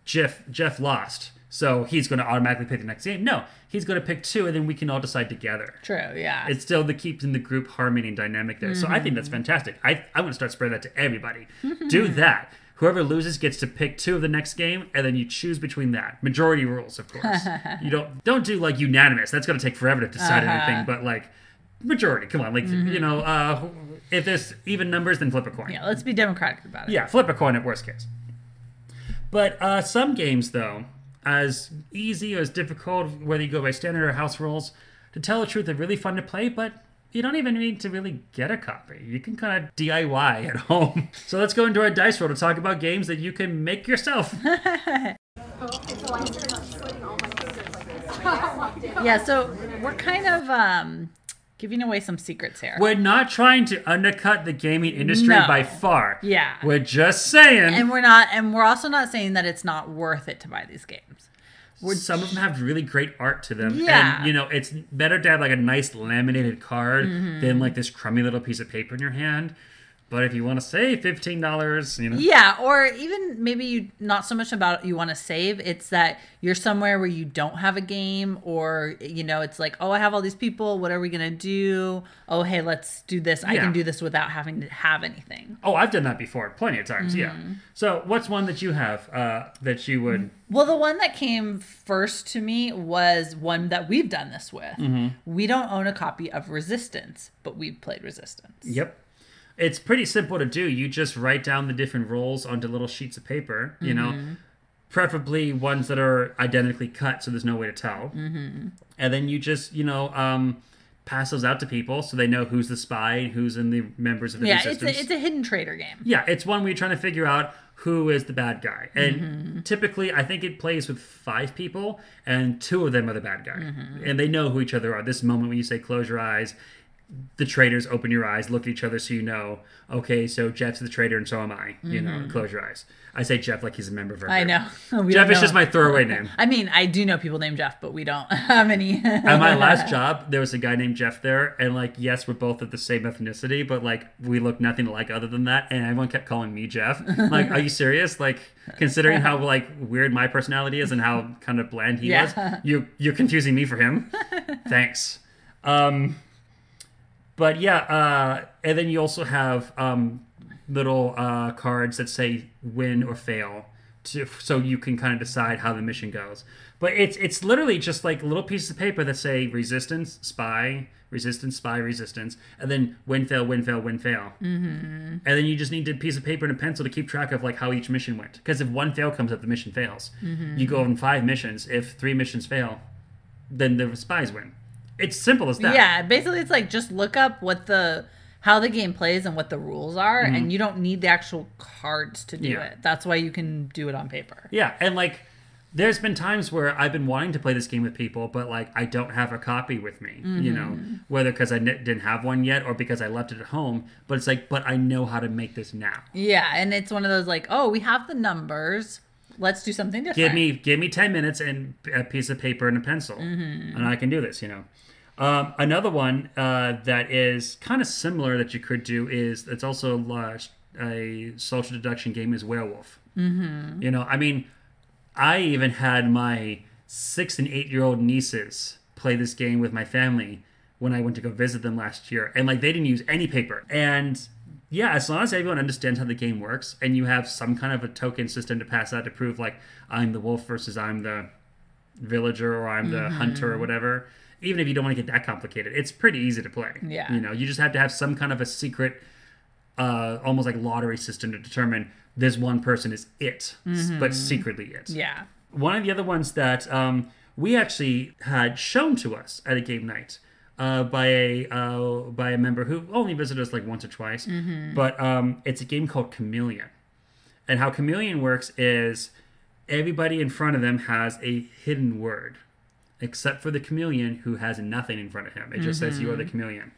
Jeff Jeff lost, so he's going to automatically pick the next game. No, he's going to pick two, and then we can all decide together. True. Yeah. It's still the keeping the group harmony and dynamic there. So I think that's Mm-hmm. fantastic. I I want to start spreading that to everybody. Do that. Whoever loses gets to pick two of the next game, and then you choose between that. Majority rules, of course. (laughs) you don't don't do like unanimous. That's going to take forever to decide Uh-huh. anything. But like majority, come on, like you know, uh, if there's even numbers, then flip a coin. Mm-hmm. yeah. Let's be democratic about it. Yeah, flip a coin at worst case. But uh, some games, though, as easy or as difficult, whether you go by standard or house rules, to tell the truth, they're really fun to play, but you don't even need to really get a copy. You can kind of DIY at (laughs) home. So let's go into our dice roll to talk about games that you can make yourself. (laughs) Yeah. So we're kind of um, giving away some secrets here. We're not trying to undercut the gaming industry No. by far. Yeah. We're just saying. and we're not, and we're also not saying that it's not worth it to buy these games. some of them have really great art to them. Yeah. And, you know, it's better to have like a nice laminated card Mm-hmm. than like this crummy little piece of paper in your hand. But if you want to save $15, you know. Yeah, or even maybe you not so much about you want to save. It's that you're somewhere where you don't have a game, or you know, it's like, oh, I have all these people. What are we gonna do? Oh, hey, let's do this. I can do this without having to have anything. Oh, I've done that before plenty of times, yeah. Mm-hmm. So, what's one that you have uh, that you would. Well, the one that came first to me was one that we've done this with. Mm-hmm. We don't own a copy of Resistance, but we've played Resistance. Yep. It's pretty simple to do. You just write down the different roles onto little sheets of paper, you know, preferably ones that are identically cut so there's no way to tell. Mm-hmm. And then you just, you know, um, pass those out to people so they know who's the spy and who's in the members of the Yeah, it's resistance. a, it's a hidden traitor game. yeah, it's one where you're trying to figure out who is the bad guy. And Mm-hmm. typically, I think it plays with five people, and two of them are the bad guy. Mm-hmm. And they know who each other are. This moment when you say close your eyes, the traitors open your eyes, look at each other so you know, okay, so Jeff's the traitor and so am I. You know, close your eyes. I say Jeff like he's a member of our Mm-hmm. I group. know. (laughs) We Jeff don't is know. just my throwaway name. I mean, I do know people named Jeff, but we don't (laughs) have any. At my (laughs) last job, there was a guy named Jeff there, and like, yes, we're both of the same ethnicity, but like, we look nothing alike other than that. And everyone kept calling me Jeff. I'm like, are you serious? Like, considering how like weird my personality is and how kind of bland he Yeah. was, you you're confusing me for him. Thanks. Um, but yeah, uh, and then you also have um, little uh, cards that say win or fail, to, so you can kind of decide how the mission goes. But it's it's literally just like little pieces of paper that say resistance, spy, resistance, spy, resistance, and then win, fail, win, fail, win, fail. Mm-hmm. And then you just need a piece of paper and a pencil to keep track of like how each mission went. Because if one fail comes up, the mission fails. You go on five missions. If three missions fail, then the spies win. It's simple as that. Yeah, basically, it's like just look up what the how the game plays and what the rules are, and you don't need the actual cards to do Mm-hmm. Yeah. it. That's why you can do it on paper. Yeah, and like there's been times where I've been wanting to play this game with people, but like I don't have a copy with me, you know, Mm-hmm. whether because I n- didn't have one yet or because I left it at home. But it's like, but I know how to make this now. Yeah, and it's one of those like, oh, we have the numbers. Let's do something different. Give me give me ten minutes and a piece of paper and a pencil, Mm-hmm. and I can do this. You know. Um, another one uh, that is kind of similar that you could do is it's also uh, a social deduction game is Werewolf. Mm-hmm. You know, I mean, I even had my six and eight year old nieces play this game with my family when I went to go visit them last year, and like they didn't use any paper. And yeah, as long as everyone understands how the game works, and you have some kind of a token system to pass out to prove like I'm the wolf versus I'm the villager or I'm the hunter or whatever. Even if you don't want to get that complicated, it's pretty easy to play. Yeah. you know, you just have to have some kind of a secret uh, almost like lottery system to determine this one person is it, s- but secretly it. Yeah. One of the other ones that um, we actually had shown to us at a game night uh, by a uh, by a member who only visited us like once or twice, but um, it's a game called Chameleon. And how Chameleon works is everybody in front of them has a hidden word, except for the chameleon who has nothing in front of him. It just says you are the mm-hmm. chameleon.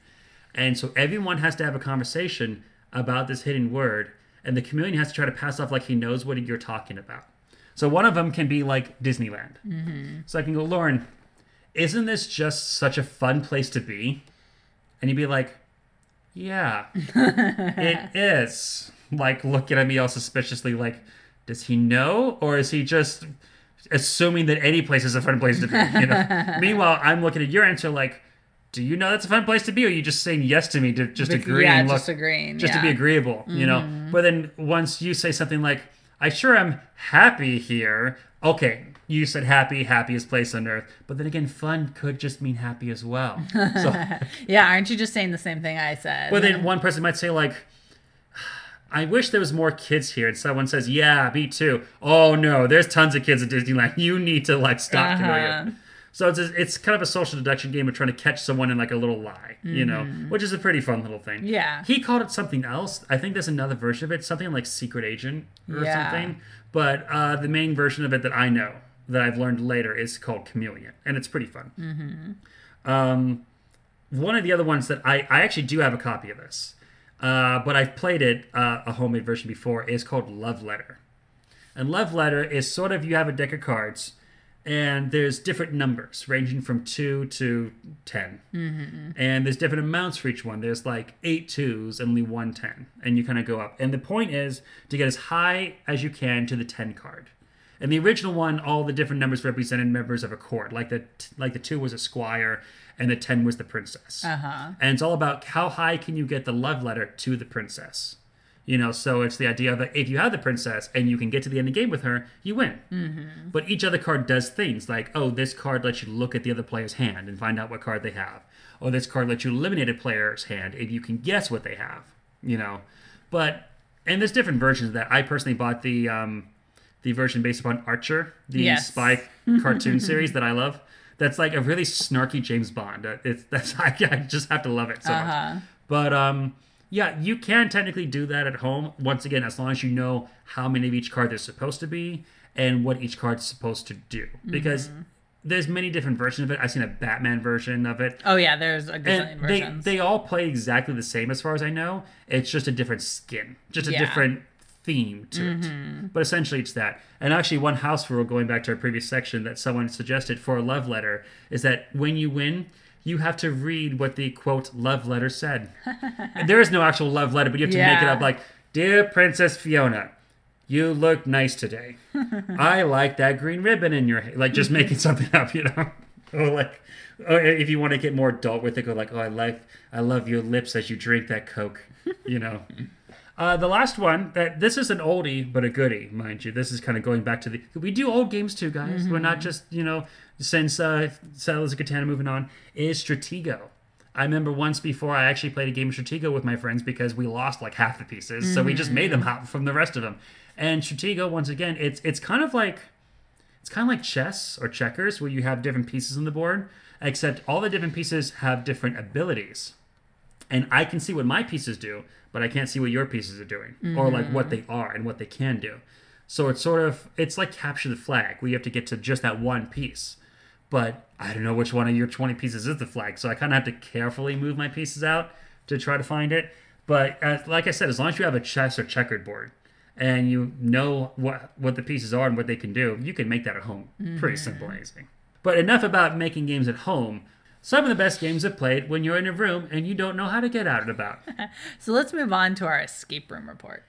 And so everyone has to have a conversation about this hidden word, and the chameleon has to try to pass off like he knows what you're talking about. So one of them can be like Disneyland. Mm-hmm. So I can go, Lauren, isn't this just such a fun place to be? And you'd be like, yeah, (laughs) it is. Like looking at me all suspiciously, like, does he know, or is he just assuming that any place is a fun place to be? You know. (laughs) Meanwhile, I'm looking at your answer like, do you know that's a fun place to be, or are you just saying yes to me to just agree yeah, and look just agreeing. just yeah. Mm-hmm. to be agreeable, you know. But then once you say something like, "I sure am happy here," okay, you said happy, happiest place on earth. But then again, fun could just mean happy as well. So, (laughs) Yeah, aren't you just saying the same thing I said? but then one person might say like. I wish there was more kids here. And someone says, "Yeah, me too." Oh no, there's tons of kids at Disneyland. (laughs) You need to like stop Uh-huh. Chameleon. So it's a, it's kind of a social deduction game of trying to catch someone in like a little lie, you know, which is a pretty fun little thing. Mm-hmm. Yeah. He called it something else. I think there's another version of it, something like Secret Agent or Yeah. something. But uh, the main version of it that I know that I've learned later is called Chameleon, and it's pretty fun. Mm-hmm. Um, one of the other ones that I, I actually do have a copy of this, uh, but I've played it uh, a homemade version before. It's called Love Letter, and Love Letter is sort of you have a deck of cards, and there's different numbers ranging from two to 10 and there's different amounts for each one. There's like eight twos and only one ten, and you kind of go up. And the point is to get as high as you can to the ten card. And the original one, all the different numbers represented members of a court. Like the like the two was a squire, and the ten was the princess. Uh-huh. And it's all about how high can you get the love letter to the princess. You know, so it's the idea that if you have the princess and you can get to the end of the game with her, you win. Mm-hmm. But each other card does things like, oh, this card lets you look at the other player's hand and find out what card they have. Or this card lets you eliminate a player's hand if you can guess what they have. You know, but and there's different versions of that. I personally bought the um, the version based upon Archer, the Yes. spy cartoon (laughs) series that I love. That's like a really snarky James Bond. Uh, It's (laughs) that's I, I just have to love it so much. Uh-huh. But um, yeah, you can technically do that at home. Once again, as long as you know how many of each card there's supposed to be and what each card's supposed to do, because Mm-hmm. there's many different versions of it. I've seen a Batman version of it. Oh yeah, there's a gazillion And they, versions. they all play exactly the same as far as I know. It's just a different skin, just a Yeah. Different theme to it. Mm-hmm. But essentially, it's that. And actually, one house rule, going back to our previous section, that someone suggested for a love letter is that when you win, you have to read what the quote love letter said. (laughs) and there is no actual love letter, but you have to make it up like, Dear Princess Fiona, you look nice today. (laughs) I like that green ribbon in your hair. Like just making (laughs) something up, you know? Or like, or if you want to get more adult with it, go like, oh, I like, I love your lips as you drink that Coke, you know? Uh, the last one that this is an oldie but a goodie, mind you. This is kind of going back to the we do old games too, guys. We're not just you know since uh, Settlers of Catan moving on is Stratego. I remember once before I actually played a game of Stratego with my friends because we lost like half the pieces, so we just made them hop from the rest of them. And Stratego, once again, it's it's kind of like it's kind of like chess or checkers where you have different pieces on the board, except all the different pieces have different abilities. and I can see what my pieces do, but I can't see what your pieces are doing, or like what they are and what they can do. So it's sort of it's like capture the flag. We have to get to just that one piece, but I don't know which one of your twenty pieces is the flag. So I kind of have to carefully move my pieces out to try to find it. But uh, like I said, as long as you have a chess or checkered board and you know what what the pieces are and what they can do, you can make that at home. Pretty simple and easy. But enough about making games at home. Some of the best games are played when you're in a room and you don't know how to get out and about. (laughs) So let's move on to our escape room report.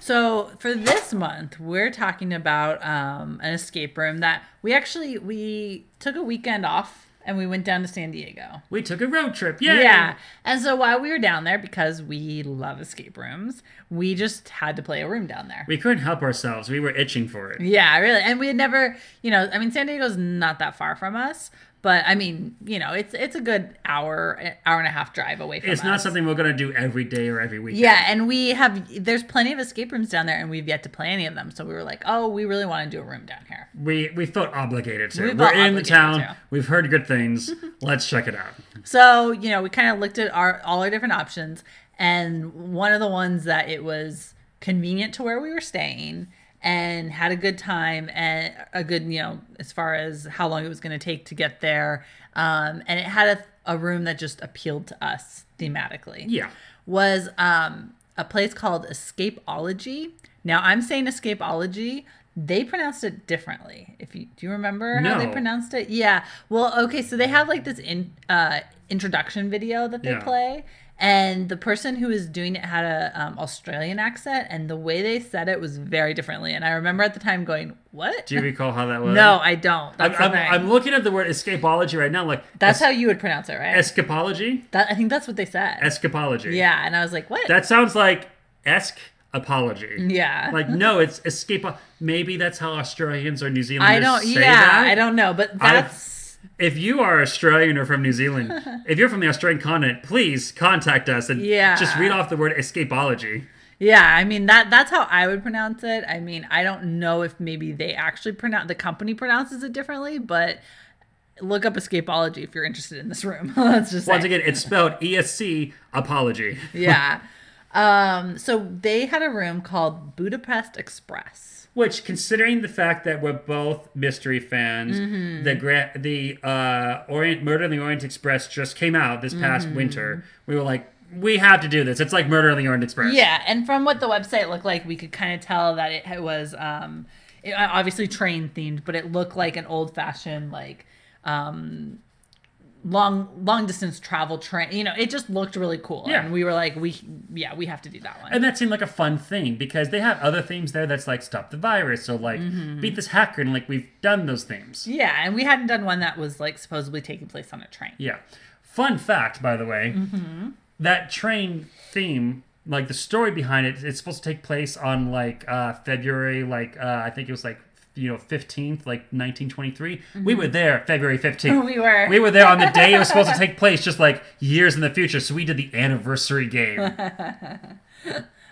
So for this month, we're talking about um, an escape room that we actually we took a weekend off and we went down to San Diego. We took a road trip. Yay! Yeah. And so while we were down there, because we love escape rooms, we just had to play a room down there. We couldn't help ourselves. We were itching for it. Yeah, really. And we had never, you know, I mean, San Diego's not that far from us, but I mean, you know, it's it's a good hour, hour and a half drive away from It's us. not something we're gonna do every day or every week. Yeah, and we have there's plenty of escape rooms down there, and we've yet to play any of them. So we were like, oh, we really want to do a room down here. We we felt obligated to. We We felt are in the town. to. We've heard good things. (laughs) Let's check it out. So you know, we kind of looked at our all our different options, and one of the ones that it was convenient to where we were staying and had a good time and a good you know as far as how long it was going to take to get there um, and it had a, a room that just appealed to us thematically Yeah. was um, a place called Escapeology. Now I'm saying Escapeology. They pronounced it differently. If you do you remember how they pronounced it? Yeah. Well, okay, so they have like this in uh, introduction video that they Yeah. play, and the person who was doing it had a um, Australian accent, and the way they said it was very differently. And I remember at the time going, "What?" Do you recall how that was? no, I don't. I'm, I'm. I'm looking at the word escapology right now. Like That's es- how you would pronounce it, right? escapology. that I think that's what they said. Escapology. yeah, and I was like, "What?" That sounds like esque apology. yeah. Like no, it's escape. Maybe that's how Australians or New Zealanders I don't. say Yeah, that. I don't know, but I've- that's If you are Australian or from New Zealand, (laughs) if you're from the Australian continent, please contact us and Yeah. just read off the word escapology. yeah. I mean that that's how I would pronounce it. I mean, I don't know if maybe they actually pronounce the company pronounces it differently, but look up escapology if you're interested in this room. (laughs) Let's just Once say. again, it's spelled ESC apology. yeah. Um. So they had a room called Budapest Express. Which, considering the fact that we're both mystery fans, Mm-hmm. the gra- the uh, Orient Murder in the Orient Express just came out this past Mm-hmm. winter. We were like, we have to do this. It's like Murder in the Orient Express. Yeah, and from what the website looked like, we could kind of tell that it was um, it, obviously train themed, but it looked like an old fashioned like um, long long distance travel train. You know, it just looked really cool. Yeah. and we were like, we yeah, we have to do that one. And that seemed like a fun thing because they have other themes there that's like stop the virus or like Mm-hmm. beat this hacker and like we've done those themes. yeah, and we hadn't done one that was like supposedly taking place on a train. Yeah. Fun fact, by the way, Mm-hmm. that train theme, like the story behind it, it's supposed to take place on like uh, February, like uh, I think it was like you know fifteenth, like nineteen twenty three. We were there February fifteenth. Mm-hmm. (laughs) We were. We were there on the day it was supposed to (laughs) take place, just like years in the future. So we did the anniversary game. (laughs)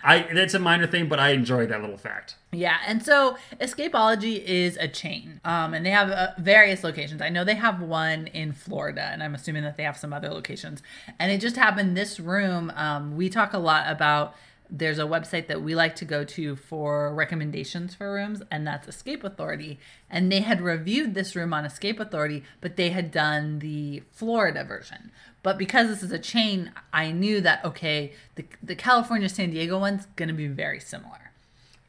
I it's a minor thing, but I enjoy that little fact. Yeah, and so Escapeology is a chain, um, and they have uh, various locations. I know they have one in Florida, and I'm assuming that they have some other locations. And it just happened this room. Um, we talk a lot about. There's a website that we like to go to for recommendations for rooms, and that's Escape Authority. And they had reviewed this room on Escape Authority, but they had done the Florida version. But because this is a chain, I knew that okay, the the California San Diego one's going to be very similar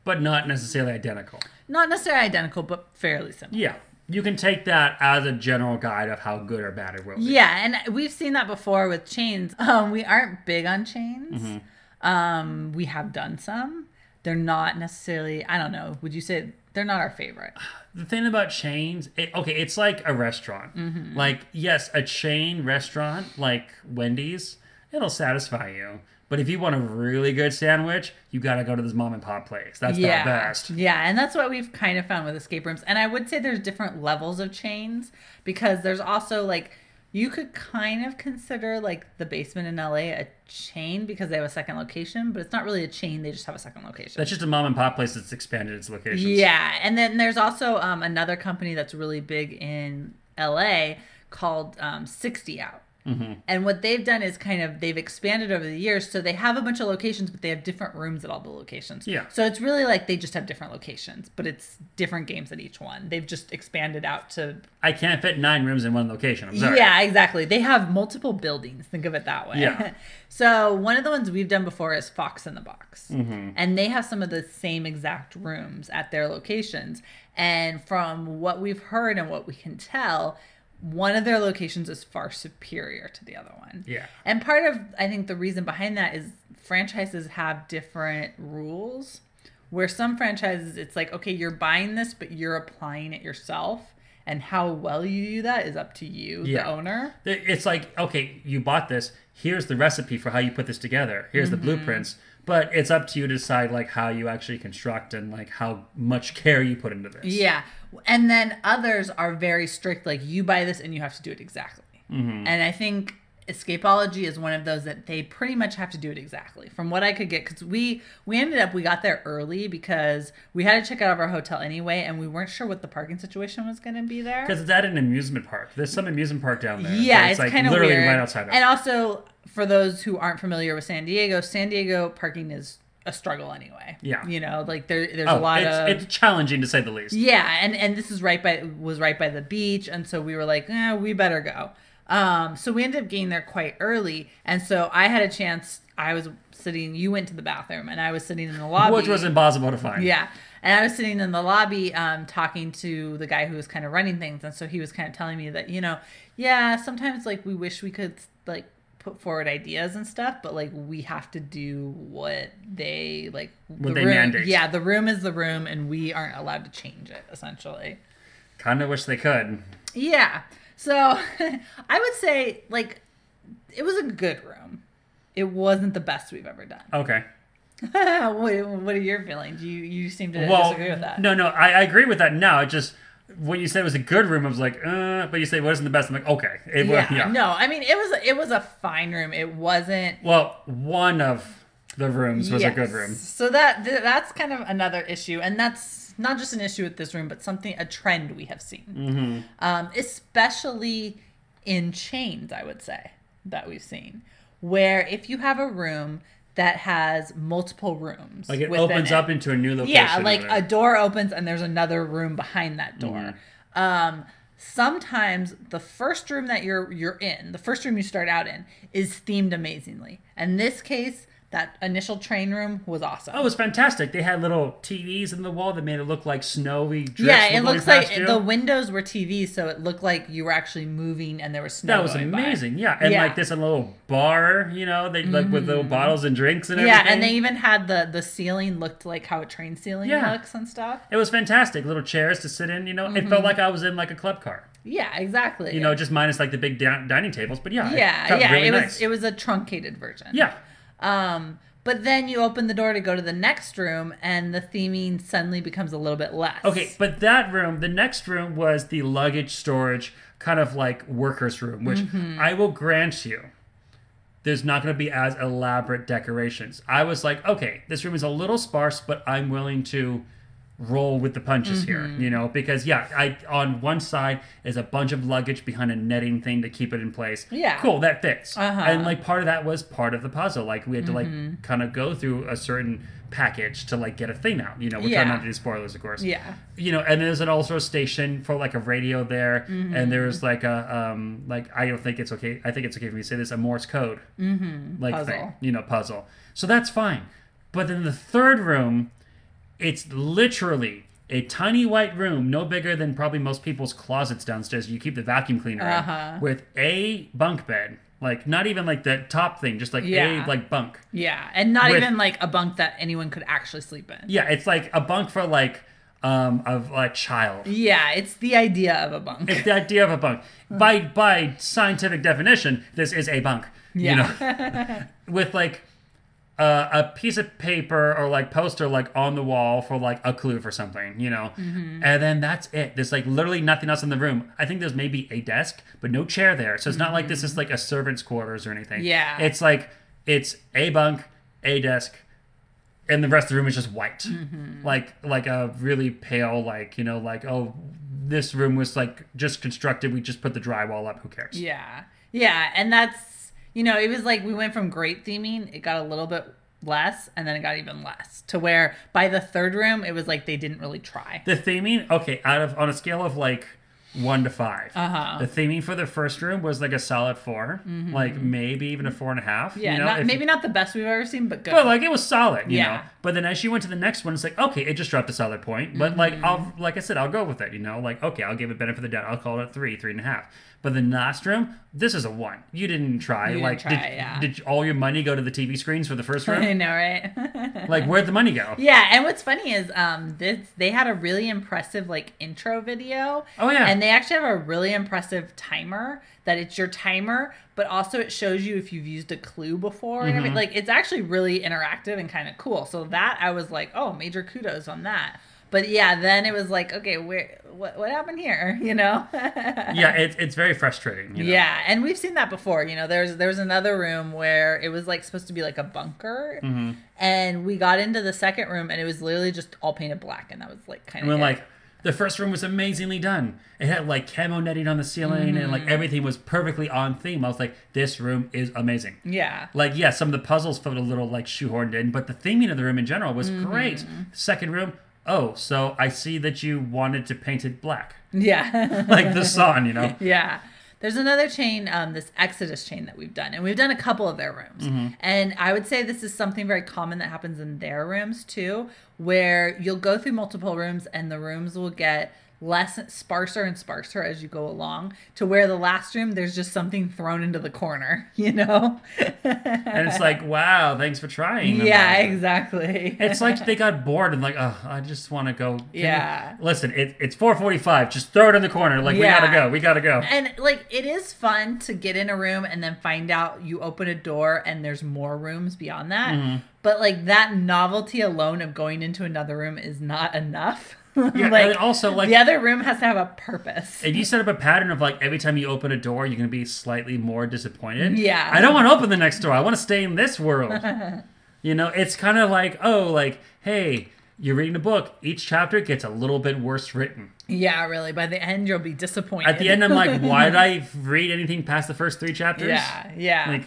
But not necessarily identical. not necessarily identical, but fairly similar. Yeah. You can take that as a general guide of how good or bad it will be. Yeah, and we've seen that before with chains. Um, we aren't big on chains. Mm-hmm. Um, we have done some. They're not necessarily. I don't know. Would you say they're not our favorite? The thing about chains, it, okay, it's like a restaurant. Mm-hmm. Like, yes, a chain restaurant like Wendy's, it'll satisfy you. But if you want a really good sandwich, you gotta go to this mom and pop place. That's yeah, the best. yeah, and that's what we've kind of found with escape rooms. And I would say there's different levels of chains because there's also like you could kind of consider like the basement in LA a chain because they have a second location, but it's not really a chain. They just have a second location. That's just a mom and pop place that's expanded its locations. Yeah, and then there's also um, another company that's really big in LA called um, 60 Out. Mm-hmm. And what they've done is kind of they've expanded over the years. So they have a bunch of locations, but they have different rooms at all the locations. Yeah. So it's really like they just have different locations, but it's different games at each one. They've just expanded out to. I can't fit nine rooms in one location. I'm sorry. Yeah, exactly. They have multiple buildings. Think of it that way. Yeah. (laughs) so one of the ones we've done before is Fox in the Box. Mm-hmm. And they have some of the same exact rooms at their locations. And from what we've heard and what we can tell, one of their locations is far superior to the other one. Yeah. And part of I think the reason behind that is franchises have different rules. Where some franchises it's like, okay, you're buying this, but you're applying it yourself. And how well you do that is up to you, Yeah. the owner. It's like, okay, you bought this. Here's the recipe for how you put this together. Here's Mm-hmm. the blueprints. But it's up to you to decide like how you actually construct and like how much care you put into this. Yeah. And then others are very strict, like you buy this and you have to do it exactly. Mm-hmm. And I think Escapology is one of those that they pretty much have to do it exactly. From what I could get, because we we ended up we got there early because we had to check out of our hotel anyway, and we weren't sure what the parking situation was going to be there. Because it's at an amusement park. There's some amusement park down there. Yeah, but it's, like kind of literally weird. right outside of it. And also, for those who aren't familiar with San Diego, San Diego parking is a struggle anyway. Yeah. you know, like there there's oh, a lot it's, of it's challenging to say the least. yeah, and and this is right by was right by the beach, and so we were like, eh, we better go. Um, so we ended up getting there quite early, and so I had a chance. I was sitting. You went to the bathroom, and I was sitting in the lobby, Which was impossible to find. yeah. And I was sitting in the lobby um, talking to the guy who was kind of running things. And so he was kind of telling me that, you know, yeah, sometimes like we wish we could like put forward ideas and stuff, but like we have to do what they like. What the they room, mandate. Yeah, the room is the room and we aren't allowed to change it essentially. Kind of wish they could. Yeah. So (laughs) I would say like it was a good room. It wasn't the best we've ever done. Okay. (laughs) what, what are your feelings? You you seem to Well, disagree with that. no, no, I, I agree with that now. It just when you said it was a good room, I was like, uh, but you say it wasn't the best. I'm like, okay, it was. yeah, Yeah. no i mean it was it was a fine room it wasn't Well, one of the rooms was a good room. so that that's kind of another issue and that's not just an issue with this room but something a trend we have seen Mm-hmm. um, especially in chains i would say that we've seen where if you have a room that has multiple rooms Like it opens it- up into a new location. yeah like a door opens and there's another room behind that door Mm-hmm. um sometimes the first room that you're you're in the first room you start out in is themed amazingly in this case that initial train room was awesome Oh, it was fantastic. They had little TVs in the wall that made it look like snowy yeah, it looks like you. the windows were TVs, so it looked like you were actually moving and there was snow. That was going by. amazing. Yeah, and Yeah. like this a little bar, you know, they like with little bottles and drinks and Mm-hmm. Yeah, and they even had the the ceiling looked like how a train ceiling Yeah. looks and stuff. It was fantastic. Little chairs to sit in. You know, it Mm-hmm. felt like I was in like a club car. Yeah, exactly. You know, just minus like the big din- dining tables. But yeah, it yeah, felt yeah, really it was nice. it was a truncated version. yeah, Um, but then you open the door to go to the next room, and the theming suddenly becomes a little bit less. Okay, but that room, the next room was the luggage storage, kind of like workers' room, which Mm-hmm. I will grant you, there's not going to be as elaborate decorations. I was like, okay, this room is a little sparse, but I'm willing to roll with the punches here, Mm-hmm. you know, because yeah, I on one side is a bunch of luggage behind a netting thing to keep it in place. Yeah. cool, that fits. Uh-huh. And like part of that was part of the puzzle. Like we had to Mm-hmm. like kind of go through a certain package to like get a thing out. You know, we're Yeah. trying not to do spoilers, of course Yeah. you know, and there's an also a station for like a radio there, Mm-hmm. and there's like a um like I don't think it's okay. I think it's okay for me to say this a Morse code mm-hmm. like Puzzle. thing, you know, puzzle. So that's fine. But then the third room, it's literally a tiny white room, no bigger than probably most people's closets downstairs. You keep the vacuum cleaner Uh-huh. with a bunk bed, like not even like the top thing, just like Yeah. a like bunk. Yeah, and not With- even like a bunk that anyone could actually sleep in. Yeah, it's like a bunk for like um of a child. Yeah, it's the idea of a bunk. It's the idea of a bunk. (laughs) By by scientific definition, this is a bunk. You know, (laughs) with like uh, a piece of paper or like poster like on the wall for like a clue for something, you know, Mm-hmm. and then that's it. There's like literally nothing else in the room. I think there's maybe a desk, but no chair there. So it's not like this is like a servant's quarters or anything. Mm-hmm. Yeah. it's like it's a bunk, a desk, and the rest of the room is just white, Mm-hmm. like like a really pale, like you know, like oh, this room was like just constructed. We just put the drywall up. Who cares? Yeah. Yeah. And that's, you know, it was like we went from great theming, it got a little bit less, and then it got even less to where by the third room, it was like they didn't really try. The theming, okay, out of on a scale of like one to 5 Uh-huh. the theming for the first room was like a solid 4 like maybe even a four and a half. Mm-hmm. Yeah. you know, not, if- maybe not the best we've ever seen, but good. But like it was solid, you Yeah. know. But then as you went to the next one, it's like okay, it just dropped a solid point. But like Mm-hmm. I'll like I said, I'll go with it, you know. Like okay, I'll give it benefit of the doubt. I'll call it three, three and a half. But the last room, this is a one. You didn't try. You didn't like try, did, yeah. did all your money go to the TV screens for the first room? (laughs) I know, right? (laughs) like where'd the money go? Yeah, and what's funny is um this they had a really impressive like intro video. Oh, yeah. And they actually have a really impressive timer that it's your timer, but also it shows you if you've used a clue before and Mm-hmm. everything. Like it's actually really interactive and kind of cool. So that I was like, "Oh, major kudos on that." But yeah, then it was like, "Okay, where what what happened here?" (laughs) You know? Yeah, it's it's very frustrating. You know? Yeah, and we've seen that before. You know, there's there's another room where it was like supposed to be like a bunker, Mm-hmm. and we got into the second room, and it was literally just all painted black, and that was like kind And of we're like, the first room was amazingly done. It had like camo netting on the ceiling, and Mm-hmm. like everything was perfectly on theme. I was like, this room is amazing. yeah, Like, yeah, some of the puzzles felt a little like shoehorned in, but the theming of the room in general was Mm-hmm. great. Second room, oh, so I see that you wanted to paint it black, yeah, (laughs) like the sun, you know. (laughs) yeah. There's another chain, um, this Exodus chain that we've done, and we've done a couple of their rooms. Mm-hmm. And I would say this is something very common that happens in their rooms too, where you'll go through multiple rooms, and the rooms will get less sparser and sparser as you go along to where the last room there's just something thrown into the corner (laughs) you know And it's like, wow, thanks for trying. Yeah exactly It's like they got (laughs) bored and like, oh, I just want to go. can we-" Yeah. Listen, it, it's 4:45. Just throw it in the corner. Like we gotta go. We gotta go. and like it is fun to get in a room and then find out you open a door and there's more rooms beyond that Mm-hmm. but like that novelty alone of going into another room is not (laughs) enough Yeah, (laughs) like and also like the other room has to have a purpose if you set up a pattern of like every time you open a door, you're gonna be slightly more disappointed. Yeah. I don't want to open the next door. I want to stay in this world. (laughs) you know, it's kind of like, oh, like, hey, you're reading a book. Each chapter gets a little bit worse written. yeah really by the end you'll be disappointed At the end, I'm like, (laughs) why did I read anything past the first three chapters? yeah yeah Like,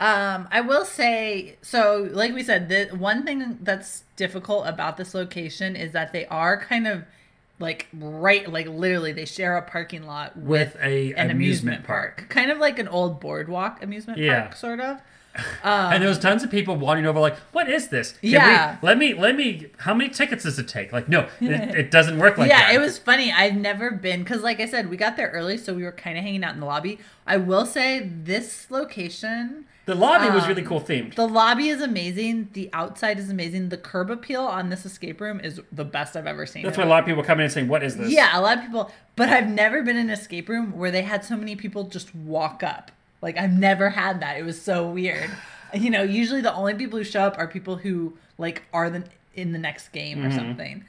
Um, I will say so. Like we said, the one thing that's difficult about this location is that they are kind of like right, like literally, they share a parking lot with, with a an amusement, park. kind of like an old boardwalk amusement Yeah. park, sort of. (laughs) and there was tons of people wandering over, like, "What is this? Can we- Yeah. let me, let me. How many tickets does it take? Like, no, it, (laughs) it doesn't work like yeah, that. Yeah, it was funny. I've never been because, like I said, we got there early, so we were kind of hanging out in the lobby. I will say this location. The lobby was Um, really cool themed. The lobby is amazing. The outside is amazing. The curb appeal on this escape room is the best I've ever seen. That's why a lot of people come in and saying, "What is this?" Yeah, a lot of people, but I've never been in an escape room where they had so many people just walk up. Like I've never had that. It was so weird. (sighs) You know, usually the only people who show up are people who like are the in the next game or something.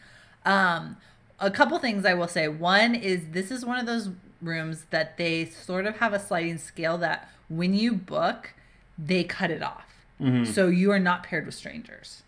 Um a couple things I will say. One is this is one of those rooms that they sort of have a sliding scale that when you book, they cut it off. So you are not paired with strangers.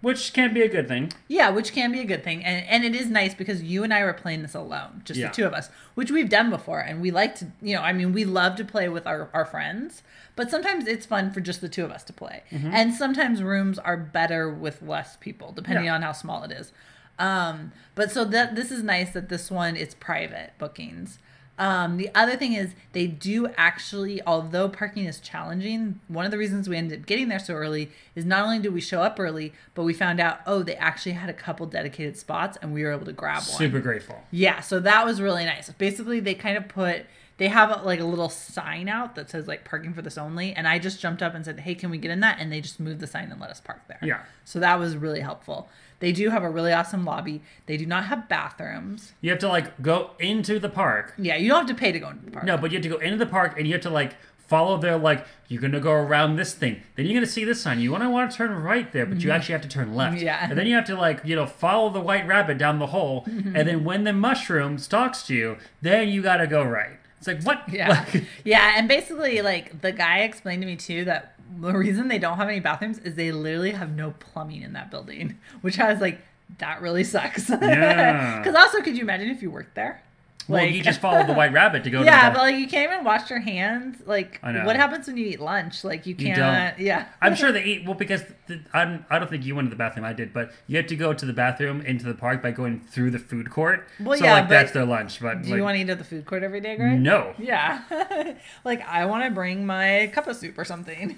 which can be a good thing. Yeah, which can be a good thing. And and it is nice because you and I were playing this alone, just Yeah. the two of us, which we've done before. And we like to, you know, I mean, we love to play with our, our friends, but sometimes it's fun for just the two of us to play. Mm-hmm. And sometimes rooms are better with less people, depending Yeah. on how small it is. Um, but so that this is nice that this one is private bookings. Um, the other thing is they do actually, although parking is challenging, one of the reasons we ended up getting there so early is not only did we show up early, but we found out, oh, they actually had a couple dedicated spots and we were able to grab one. Super grateful. Yeah, so that was really nice. Basically, they kind of put they have a, like a little sign out that says like parking for this only, and I just jumped up and said, "Hey, can we get in that?" And they just moved the sign and let us park there. Yeah. So that was really helpful. They do have a really awesome lobby. They do not have bathrooms. You have to like go into the park. Yeah, you don't have to pay to go into the park. No, but you have to go into the park and you have to like follow their like you're gonna go around this thing. Then you're gonna see this sign. You wanna want to turn right there, but you actually have to turn left. Mm-hmm. Yeah. And then you have to like, you know, follow the white rabbit down the hole. Mm-hmm. And then when the mushroom stalks you, then you gotta go right. It's like what? Yeah. Like, (laughs) yeah, and basically like the guy explained to me too that the reason they don't have any bathrooms is they literally have no plumbing in that building, (laughs) which I was like that really sucks. (laughs) Yeah. Cuz also could you imagine if you worked there? Well, you (laughs) just followed the white rabbit to go. Yeah, to but like you can't even wash your hands. Like I know. what happens when you eat lunch? Like you You can't yeah. I'm sure (laughs) they eat well because the, I'm, I don't think you went to the bathroom. I did, but you had to go to the bathroom into the park by going through the food court. Well, so yeah, like that's their lunch. But Do like, you want to eat at the food court every day, Greg? no, Yeah. (laughs) like I want to bring my cup of soup or something.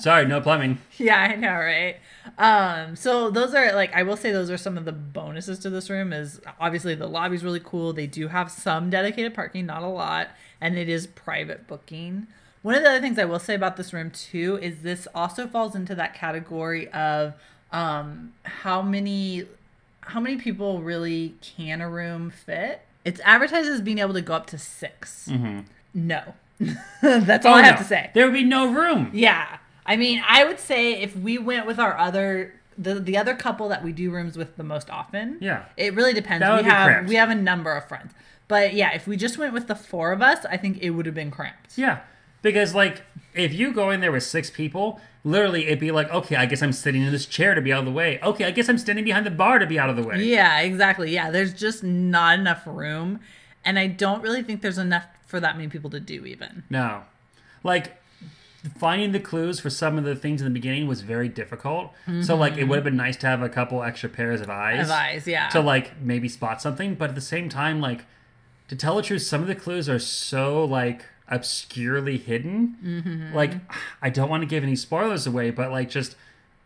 sorry, no plumbing. Yeah, I know, right? Um, so those are like I will say those are some of the bonuses to this room is obviously the lobby's really cool. They do have some dedicated parking, not a lot, and it is private booking. One of the other things I will say about this room too is this also falls into that category of um how many how many people really can a room fit? It's advertised as being able to go up to 6 mm-hmm. No. (laughs) That's all I have. Oh, no. to say. There would be no room. Yeah. I mean, I would say if we went with our other the the other couple that we do rooms with the most often. Yeah. It really depends. That would we be have cramped. we have a number of friends. But yeah, if we just went with the four of us, I think it would have been cramped. Yeah, because like if you go in there with six people, literally it'd be like, okay, I guess I'm sitting in this chair to be out of the way. Okay, I guess I'm standing behind the bar to be out of the way. Yeah, exactly. Yeah, there's just not enough room, and I don't really think there's enough for that many people to do even. No. Like finding the clues for some of the things in the beginning was very difficult. So like it would have been nice to have a couple extra pairs of eyes. Of eyes, yeah. To like maybe spot something, but at the same time like to tell the truth some of the clues are so like obscurely hidden. Mm-hmm. Like I don't want to give any spoilers away, but like just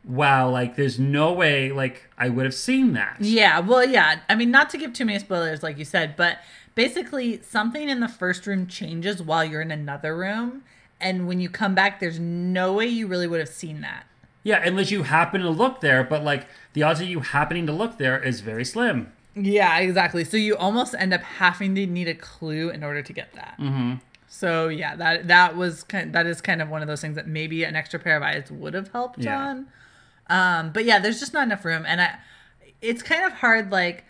wow, like there's no way like I would have seen that. Yeah, well, yeah. I mean, not to give too many spoilers, like you said, but basically, something in the first room changes while you're in another room. And when you come back, there's no way you really would have seen that. Yeah, unless you happen to look there, but like the odds of you happening to look there is very slim. Yeah, exactly. So you almost end up having to need a clue in order to get that. Mm-hmm. So yeah, that that was kind. that is kind of one of those things that maybe an extra pair of eyes would have helped Yeah. on. Um, but yeah, there's just not enough room, and I, it's kind of hard. Like,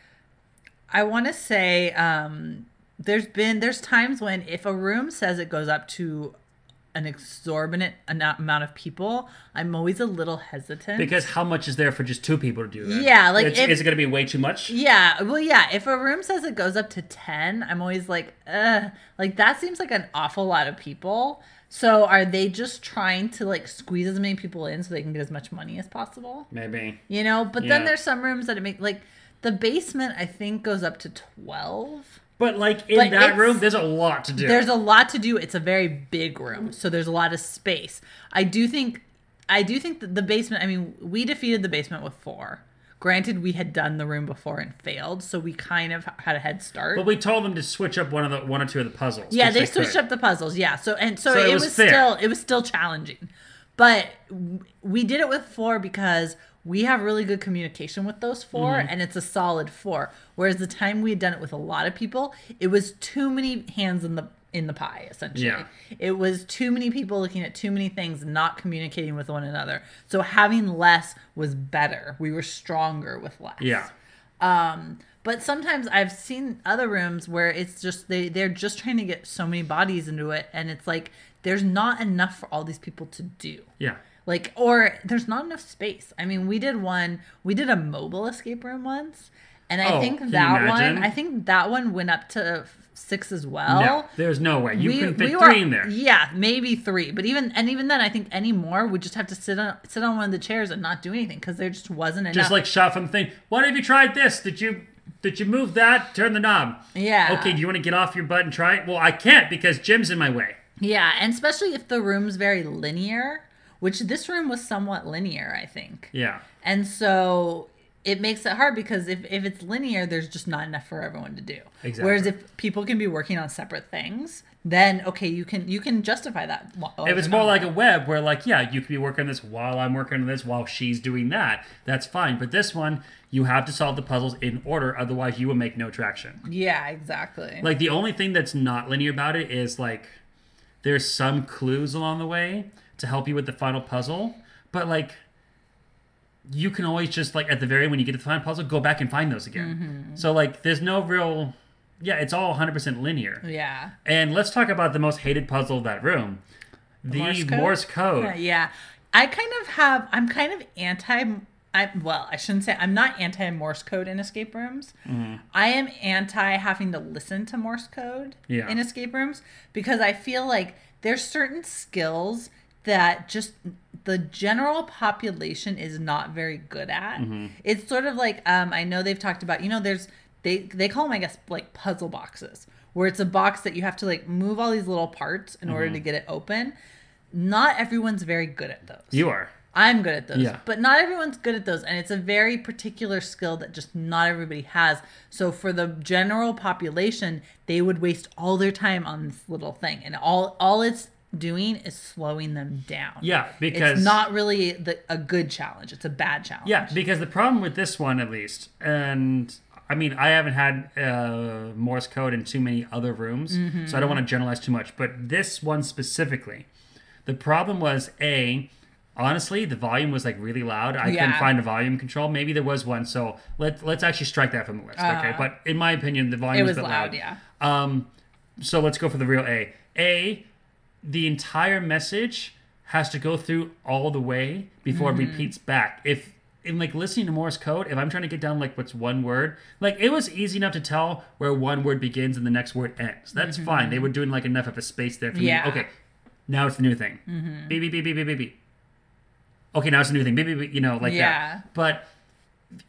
I want to say, um, there's been there's times when if a room says it goes up to an exorbitant amount of people, I'm always a little hesitant. Because how much is there for just two people to do that? Yeah, like, if- is it going to be way too much? Yeah, well, yeah. If a room says it goes up to ten, I'm always like, ugh, like that seems like an awful lot of people. So are they just trying to like squeeze as many people in so they can get as much money as possible? Maybe. You know, but then there's some rooms that it make like the basement. I think goes up to twelve. But like in But that room, there's a lot to do. There's a lot to do. It's a very big room, so there's a lot of space. I do think, I do think that the basement. I mean, we defeated the basement with four. Granted, we had done the room before and failed, so we kind of had a head start. but we told them to switch up one of the one or two of the puzzles. yeah, which they switched could. up the puzzles. Yeah, so and so, So it it, was was, still it was still challenging, but we did it with four because we have really good communication with those 4 Mm-hmm. and it's a solid four. Whereas the time we had done it with a lot of people, it was too many hands in the in the pie essentially. Yeah. It was too many people looking at too many things, and not communicating with one another. So having less was better. We were stronger with less. Yeah. Um, but sometimes I've seen other rooms where it's just they they're just trying to get so many bodies into it, and it's like there's not enough for all these people to do. Yeah. Like, or there's not enough space. I mean, we did one, we did a mobile escape room once, and I Oh, think that one, I think that one went up to six as well. no, there's no way you can fit were- three in there. Yeah, maybe three. But even and even then, I think any more would just have to sit on sit on one of the chairs and not do anything because there just wasn't enough. Just like shot from the thing. What have you tried this? Did you did you move that? Turn the knob. yeah. Okay, do you want to get off your butt and try it? Well, I can't because Jim's in my way. Yeah, and especially if the room's very linear, which this room was somewhat linear, I think. Yeah. And so it makes it hard because if, if it's linear, there's just not enough for everyone to do. Exactly. Whereas if people can be working on separate things, then okay, you can you can justify that. If it's more like a web where like, yeah, you could be working on this while I'm working on this while she's doing that. That's fine. But this one, you have to solve the puzzles in order, otherwise you will make no traction. yeah, exactly. Like the only thing that's not linear about it is like there's some clues along the way to help you with the final puzzle, but like you can always just like at the very when you get to the final puzzle, go back and find those again. So like there's no real yeah, it's all 100% linear. Yeah. And let's talk about the most hated puzzle of that room the Morse code. Yeah. I kind of have, I'm kind of anti, I, well, I shouldn't say, I'm not anti Morse code in escape rooms. Mm-hmm. I am anti having to listen to Morse code Yeah. in escape rooms because I feel like there's certain skills that just the general population is not very good at. Mm-hmm. It's sort of like um, I know they've talked about. You know, there's they they call them I guess like puzzle boxes, where it's a box that you have to like move all these little parts in Mm-hmm. order to get it open. Not everyone's very good at those. You are. I'm good at those, Yeah. but not everyone's good at those, and it's a very particular skill that just not everybody has. So for the general population, they would waste all their time on this little thing, and all all it's doing is slowing them down. Yeah, because it's not really the, a good challenge; it's a bad challenge. Yeah, because the problem with this one, at least, and I mean, I haven't had uh, Morse code in too many other rooms, Mm-hmm. so I don't want to generalize too much. But this one specifically, the problem was a. Honestly, the volume was like really loud. I couldn't find a volume control. Maybe there was one, so let's let's actually strike that from the list. okay, Uh-huh. but in my opinion, the volume was, was a bit loud. Yeah, um, so let's go for the real A. A, the entire message has to go through all the way before Mm-hmm. it repeats back. If in like listening to Morse code, if I'm trying to get down like what's one word, like it was easy enough to tell where one word begins and the next word ends. That's fine. They were doing like enough of a space there for Mm-hmm. Yeah. Mm-hmm. me. Okay, now it's the new thing. Beep beep beep beep beep beep beep. Okay, now it's a new thing. Beep beep beep. You know, like Yeah. that. But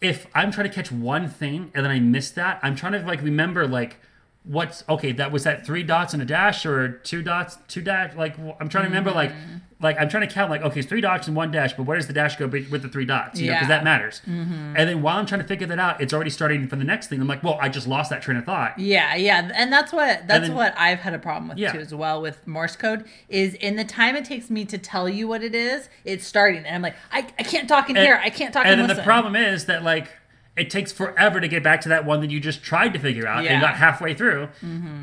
if I'm trying to catch one thing and then I miss that, I'm trying to like remember like what's okay. That was that three dots and a dash or two dots, two dash. Like i'm trying to remember like Mm-hmm. like I'm trying to count like okay, it's three dots and one dash, but where does the dash go with the three dots? You know, because that matters. Mm-hmm. And then while I'm trying to figure that out, it's already starting for the next thing. I'm like, well, I just lost that train of thought. yeah, yeah, and that's what that's then- what I've had a problem with Yeah. too as well with Morse code. Is in the time it takes me to tell you what it is, it's starting, and I'm like, I, I can't talk in And- here. I can't talk And and then listen. the problem is that like it takes forever to get back to that one that you just tried to figure out and Yeah. Mm-hmm. got halfway through.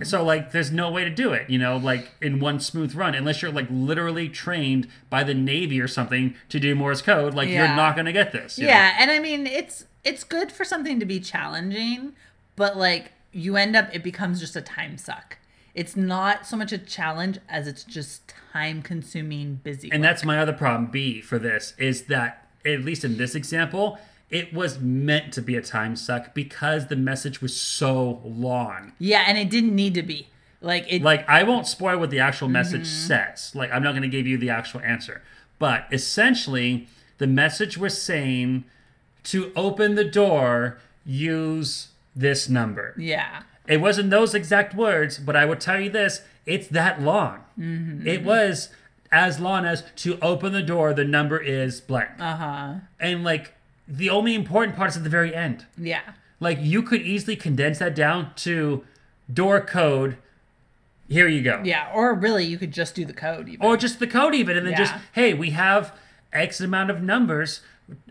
So like there's no way to do it, you know, like in one smooth run unless you're like literally trained by the Navy or something to do Morse code, like you're not going to get this. you know? Yeah, and I mean it's it's good for something to be challenging, but like you end up it becomes just a time suck. It's not so much a challenge as it's just time consuming busy. And work. that's my other problem B for this is that at least in this example, it was meant to be a time suck because the message was so long. yeah, and it didn't need to be. Like it like I won't spoil what the actual message Mm-hmm. says. Like I'm not going to give you the actual answer. But essentially, the message was saying to open the door, use this number. yeah. It wasn't those exact words, but I will tell you this: it's that long. Mm-hmm. It was as long as to open the door. The number is blank, Uh-huh. and like the only important part is at the very end. Yeah. Like you could easily condense that down to door code. Here you go. Yeah, or really you could just do the code even. or just the code even and then just hey we have x amount of numbers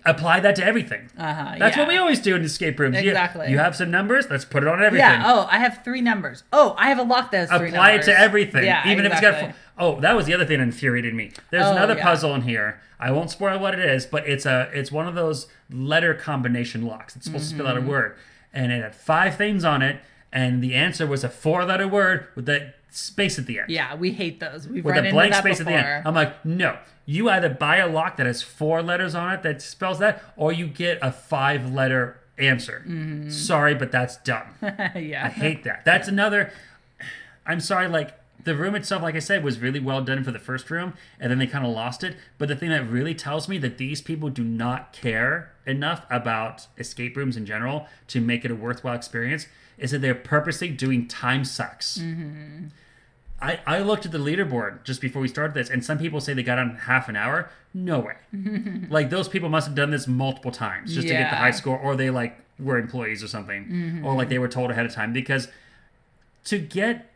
apply that to everything uh-huh. that's yeah. what we always do in escape rooms You- Exactly. you, have some numbers let's put it on everything Yeah, oh, I have three numbers. Oh, I have a lock that has three apply it to everything Yeah, even if it's got oh that was the other thing that infuriated me there's Oh, another yeah. puzzle in here i won't spoil what it is but it's a it's one of those letter combination locks it's supposed to spell out Mm-hmm. a word and it had five things on it and the answer was a four letter word with that space at the end Yeah, we hate those. We've with run a into blank that space before. at the end. I'm like, no. You either buy a lock that has four letters on it that spells that, or you get a five letter answer. Mm-hmm. Sorry, but that's dumb. (laughs) Yeah. I hate that. That's another. I'm sorry, like. The room itself, like I said, was really well done for the first room, and then they kind of lost it. But the thing that really tells me that these people do not care enough about escape rooms in general to make it a worthwhile experience is that they're purposely doing time sucks. Mm-hmm. I, I looked at the leaderboard just before we started this, and some people say they got on half an hour. No way. (laughs) like those people must have done this multiple times just to get the high score, or they like were employees or something, mm-hmm. or like they were told ahead of time. Because to get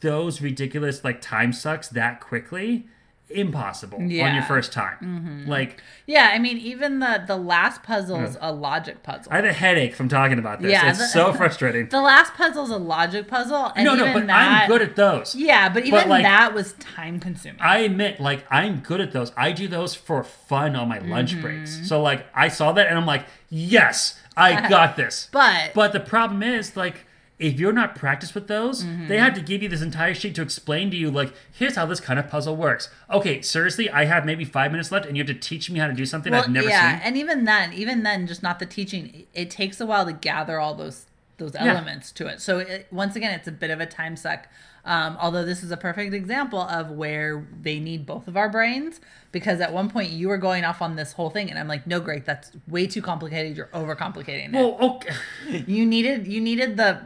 those ridiculous like time sucks that quickly, impossible on your first time. Like Yeah, I mean, even the the last puzzle is a logic puzzle. I have a headache from talking about this. Yeah, it's the- so (laughs) frustrating. the last puzzle is a logic puzzle, and no, no, but that, I'm good at those. Yeah, but even like- that was time consuming. I admit, like, I'm good at those. I do those for fun on my lunch Mm-hmm. breaks. So, like, I saw that and I'm like, yes, I (laughs) got this. but But the problem is, like, if you're not practiced with those, Mm-hmm. they have to give you this entire sheet to explain to you, like, here's how this kind of puzzle works. Okay, seriously, I have maybe five minutes left, and you have to teach me how to do something I've never yeah, seen. Yeah, and even then, even then, just not the teaching. It takes a while to gather all those those elements to it. So it, once again, it's a bit of a time suck. Um, although this is a perfect example of where they need both of our brains, because at one point you were going off on this whole thing, and I'm like, no, Greg, that's way too complicated. You're overcomplicating it. Well, okay. you needed you needed the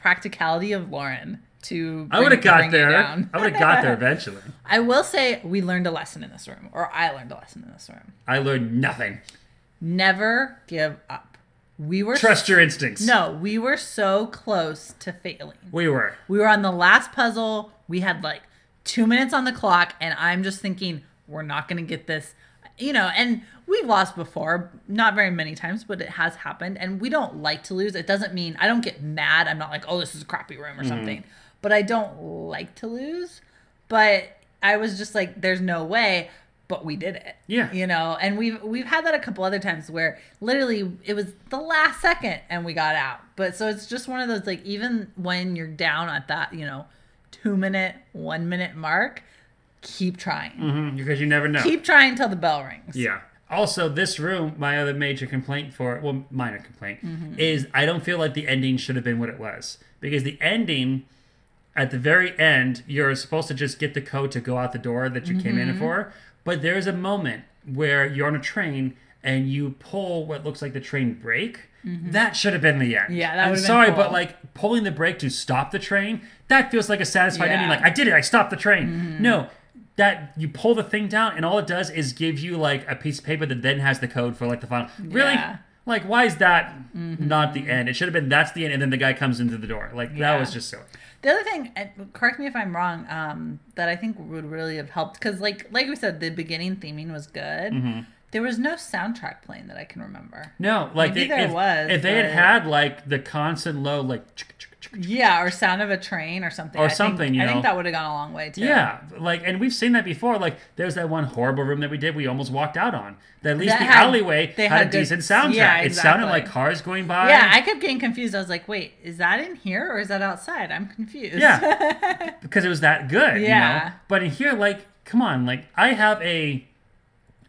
practicality of Lauren to. I would have got there. I would have got there eventually. (laughs) I will say we learned a lesson in this room, or I learned a lesson in this room. I learned nothing. Never give up. We were Trust your instincts. no, we were so close to failing. We were. We were on the last puzzle. We had like two minutes on the clock, and I'm just thinking we're not going to get this. You know, and we've lost before, not very many times, but it has happened. And we don't like to lose. It doesn't mean I don't get mad. I'm not like, oh, this is a crappy room Mm-hmm. or something. But I don't like to lose. But I was just like, there's no way. But we did it. Yeah. You know, and we've we've had that a couple other times where literally it was the last second and we got out. But so it's just one of those like even when you're down at that, you know, two minute, one minute mark, keep trying. Mhm, because you never know. Keep trying until the bell rings. Yeah. Also, this room, my other major complaint for well, minor complaint Mm-hmm. is I don't feel like the ending should have been what it was because the ending at the very end, you're supposed to just get the code to go out the door that you came Mm-hmm. in for, but there's a moment where you're on a train and you pull what looks like the train brake. That should have been the end. Mm-hmm. Yeah, that I'm sorry, cool. but like pulling the brake to stop the train, that feels like a satisfied ending. Yeah. Mm-hmm. Like I did it, I stopped the train. No, that you pull the thing down and all it does is give you like a piece of paper that then has the code for like the final. Really? Yeah. Mm-hmm. Like why is that not the end? It should have been that's the end and then the guy comes into the door. Like that was just silly. The other thing, correct me if I'm wrong, um, that I think would really have helped because, like, like we said, the beginning theming was good. Mm-hmm. There was no soundtrack playing that I can remember. No, like Maybe they, there if, was, if they had but- had like the constant low like chicka, chicka. Yeah, or sound of a train or something. Or I think- something, you I think that would have gone a long way too. Yeah, like, and we've seen that before. Like, there's that one horrible room that we did. We almost walked out on. That at least That the had- alleyway they had, had a good- decent soundtrack. yeah, It sounded like cars going by. Yeah, I kept getting confused. I was like, wait, is that in here or is that outside? I'm confused. Yeah, (laughs) because it was that good. You know? Yeah. But in here, like, come on, like, I have a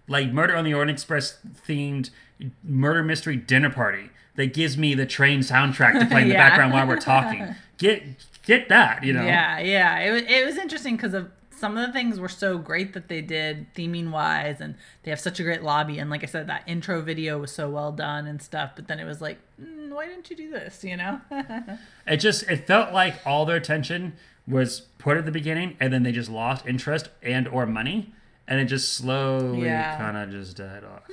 like Murder on the Orient Express themed murder mystery dinner party that gives me the train soundtrack to play in the (laughs) Yeah. background while we're talking. (laughs) Get get that, you know? Yeah, yeah. It was it was interesting because of some of the things were so great that they did theming wise, and they have such a great lobby. And like I said, that intro video was so well done and stuff. But then it was like, mm, why didn't you do this? You know? (laughs) It just it felt like all their attention was put at the beginning, and then they just lost interest and or money, and it just slowly Yeah. kind of just died off.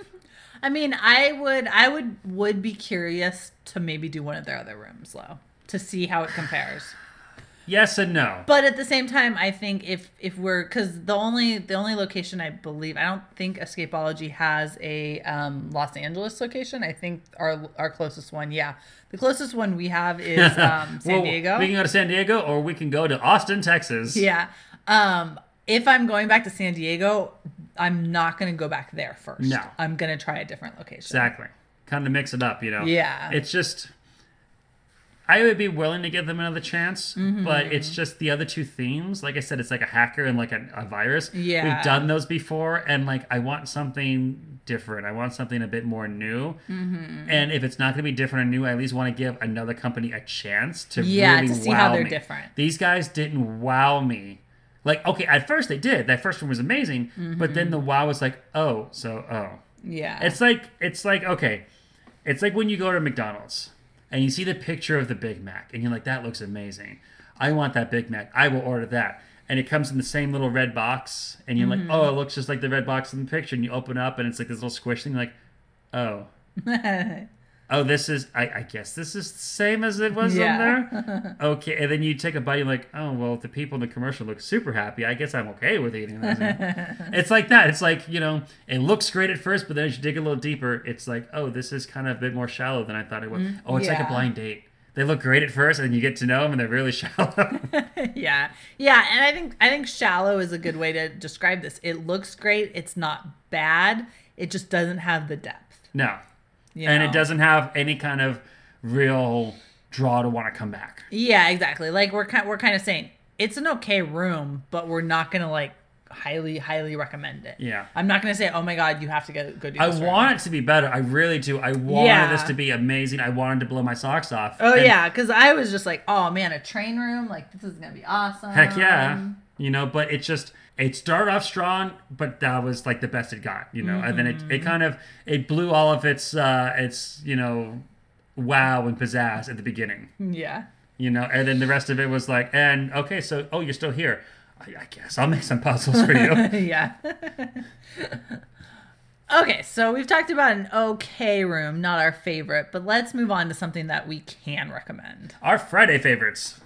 I mean, I would I would would be curious to maybe do one of their other rooms though to see how it compares. yes and no. But at the same time, I think if if we're because the only the only location I believe I don't think Escapology has a um, Los Angeles location. I think our our closest one, yeah, the closest one we have is (laughs) um, San Well, Diego. We can go to San Diego, or we can go to Austin, Texas. yeah. Um, if I'm going back to San Diego, I'm not going to go back there first. No. I'm going to try a different location. Exactly. Kind of mix it up, you know. Yeah. It's just I would be willing to give them another chance, Mm-hmm. but it's just the other two themes. Like I said, it's like a hacker and like a, a virus. Yeah. We've done those before, and like I want something different. I want something a bit more new. Mm-hmm. And if it's not going to be different or new, I at least want to give another company a chance to Yeah, really to see wow how they're me. different. These guys didn't wow me. Like okay, at first they did. That first one was amazing, but then the mm-hmm. wow was like, oh, so oh. Yeah. It's like it's like okay, it's like when you go to McDonald's and you see the picture of the Big Mac and you're like, that looks amazing. I want that Big Mac. I will order that. And it comes in the same little red box, and you're like, oh, it mm-hmm. looks just like the red box in the picture. And you open up, and it's like this little squish thing. You're like, oh, (laughs) oh, this is. I, I guess this is the same as it was Yeah. in there. (laughs) Okay, and then you take a bite. You're like, oh, well, the people in the commercial look super happy. I guess I'm okay with eating this. (laughs) it's like that. It's like you know, it looks great at first, but then as you dig a little deeper, it's like, oh, this is kind of a bit more shallow than I thought it was. Mm, oh, it's like a blind date. They look great at first, and you get to know them, and they're really (laughs) shallow. yeah yeah and i think i think shallow is a good way to describe this it looks great it's not bad it just doesn't have the depth no, you and know? it doesn't have any kind of real draw to want to come back. Yeah, exactly. Like we're kind we're kind of saying it's an okay room, but we're not gonna like highly highly recommend it. Yeah. I'm not gonna say, oh my god, you have to go go do. I this room." want it to be better. I really do. I wanted Yeah. this to be amazing. I wanted to blow my socks off. Oh And yeah, because I was just like, oh man, a train room, like this is gonna be awesome. Heck yeah. You know, but it just it started off strong, but that was like the best it got, you know. And then it, Mm-hmm. it kind of it blew all of its uh its, you know, wow and pizzazz at the beginning. Yeah. You know, and then the rest of it was like, and okay, so oh you're still here. I, I guess I'll make some puzzles for you. (laughs) yeah. (laughs) okay, so we've talked about an okay room, not our favorite, but let's move on to something that we can recommend. Our Friday favorites.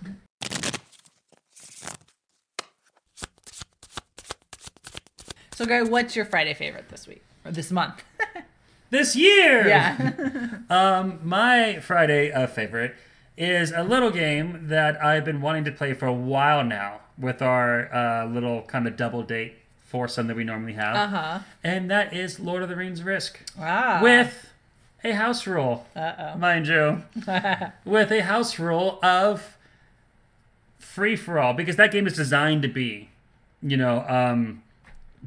So, Gary, what's your Friday favorite this week or this month? (laughs) This year. yeah. (laughs) (laughs) Um, my Friday uh, favorite is a little game that I've been wanting to play for a while now with our uh, little kind of double date foursome that we normally have, uh huh. and that is Lord of the Rings Risk Ah. with a house rule, Uh mind you, with a house rule of free for all because that game is designed to be, you know, um,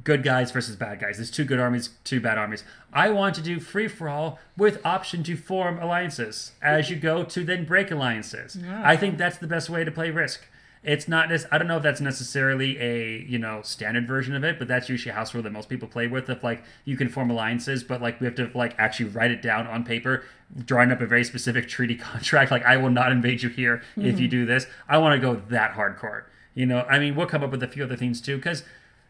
good guys versus bad guys. There's two good armies, two bad armies. I want to do free for all with option to form alliances as you go to then break alliances. I think that's the best way to play Risk. It's not this. I don't know if that's necessarily a you know standard version of it, but that's usually a house rule that most people play with. If like you can form alliances, but like we have to like actually write it down on paper, drawing up a very specific treaty (laughs) contract. Like I will not invade you here if you mm-hmm. do this. I want to go that hardcore. You know, I mean, we'll come up with a few other things too, because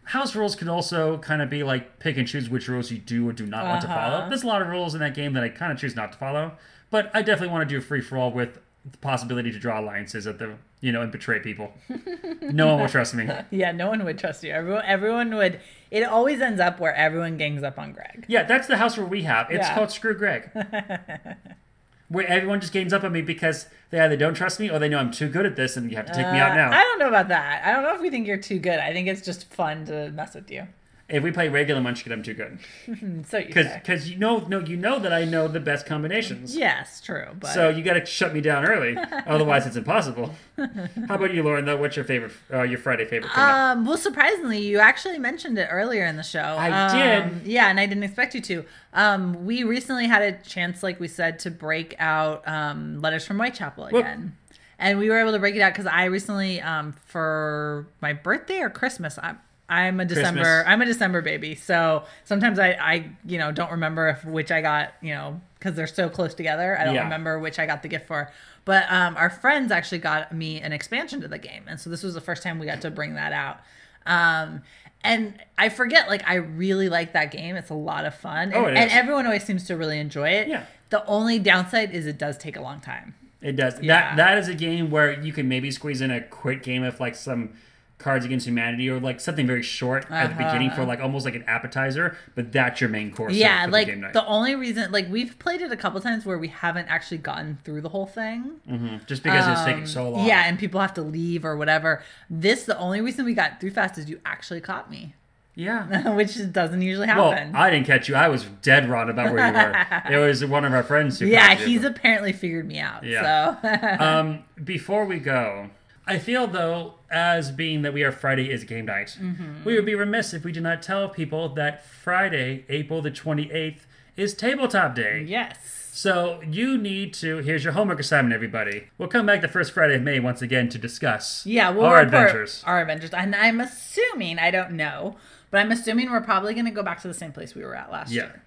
house rules can also kind of be like pick and choose which rules you do or do not want to follow. Uh-huh. There's a lot of rules in that game that I kind of choose not to follow, but I definitely want to do a free for all with the possibility to draw alliances at the you know and betray people. (laughs) no one will trust me. (laughs) Yeah, no one would trust you. Everyone, everyone would. It always ends up where everyone gangs up on Greg. Yeah, that's the house rule we have. It's Yeah. called Screw Greg. (laughs) Where everyone just gangs up on me because they either don't trust me or they know I'm too good at this and you have to take me out Uh, now. I don't know about that. I don't know if we think you're too good. I think it's just fun to mess with you. If we play regular Munchkin, I'm too good. (laughs) So you Because because you know no you know that I know the best combinations. Yes, true. But So you got to shut me down early, (laughs) otherwise it's impossible. How about you, Lauren? Though, what's your favorite, uh, your Friday favorite? Um, well, surprisingly, you actually mentioned it earlier in the show. I Um, did. Yeah, and I didn't expect you to. Um, we recently had a chance, like we said, to break out um, Letters from Whitechapel again. And we were able to break it out because I recently, um, for my birthday or Christmas, I'm, I'm a December, Christmas. I'm a December baby. So sometimes I, I, you know, don't remember if which I got, you know, because they're so close together. I don't Yeah. remember which I got the gift for. But um, our friends actually got me an expansion to the game, and so this was the first time we got to bring that out. Um, and I forget, like, I really like that game. It's a lot of fun, and, Oh, it and everyone always seems to really enjoy it. Yeah. The only downside is it does take a long time. It does. Yeah. That that is a game where you can maybe squeeze in a quick game of like some Cards Against Humanity or like something very short at the beginning for like almost like an appetizer, but that's your main course. Uh-huh. Yeah, the like game night. the only reason, like, we've played it a couple times where we haven't actually gotten through the whole thing. Mhm. just because it's taking so long. Yeah, and people have to leave or whatever. This, the only reason we got through fast is you actually caught me, yeah. (laughs) which doesn't usually happen. Well. I didn't catch you. I was dead wrong about where you were. (laughs) it was one of our friends who. yeah, he's apparently figured me out. Yeah. So (laughs) um, before we go, I feel though, as being that we are Friday is game night, Mm-hmm. we would be remiss if we did not tell people that Friday, April the 28th, is tabletop day. yes. So you need to. Here's your homework assignment, everybody. We'll come back the first Friday of May once again to discuss Yeah, we'll our adventures. Our adventures. And I'm assuming, I don't know, but I'm assuming we're probably going to go back to the same place we were at last Yeah. year,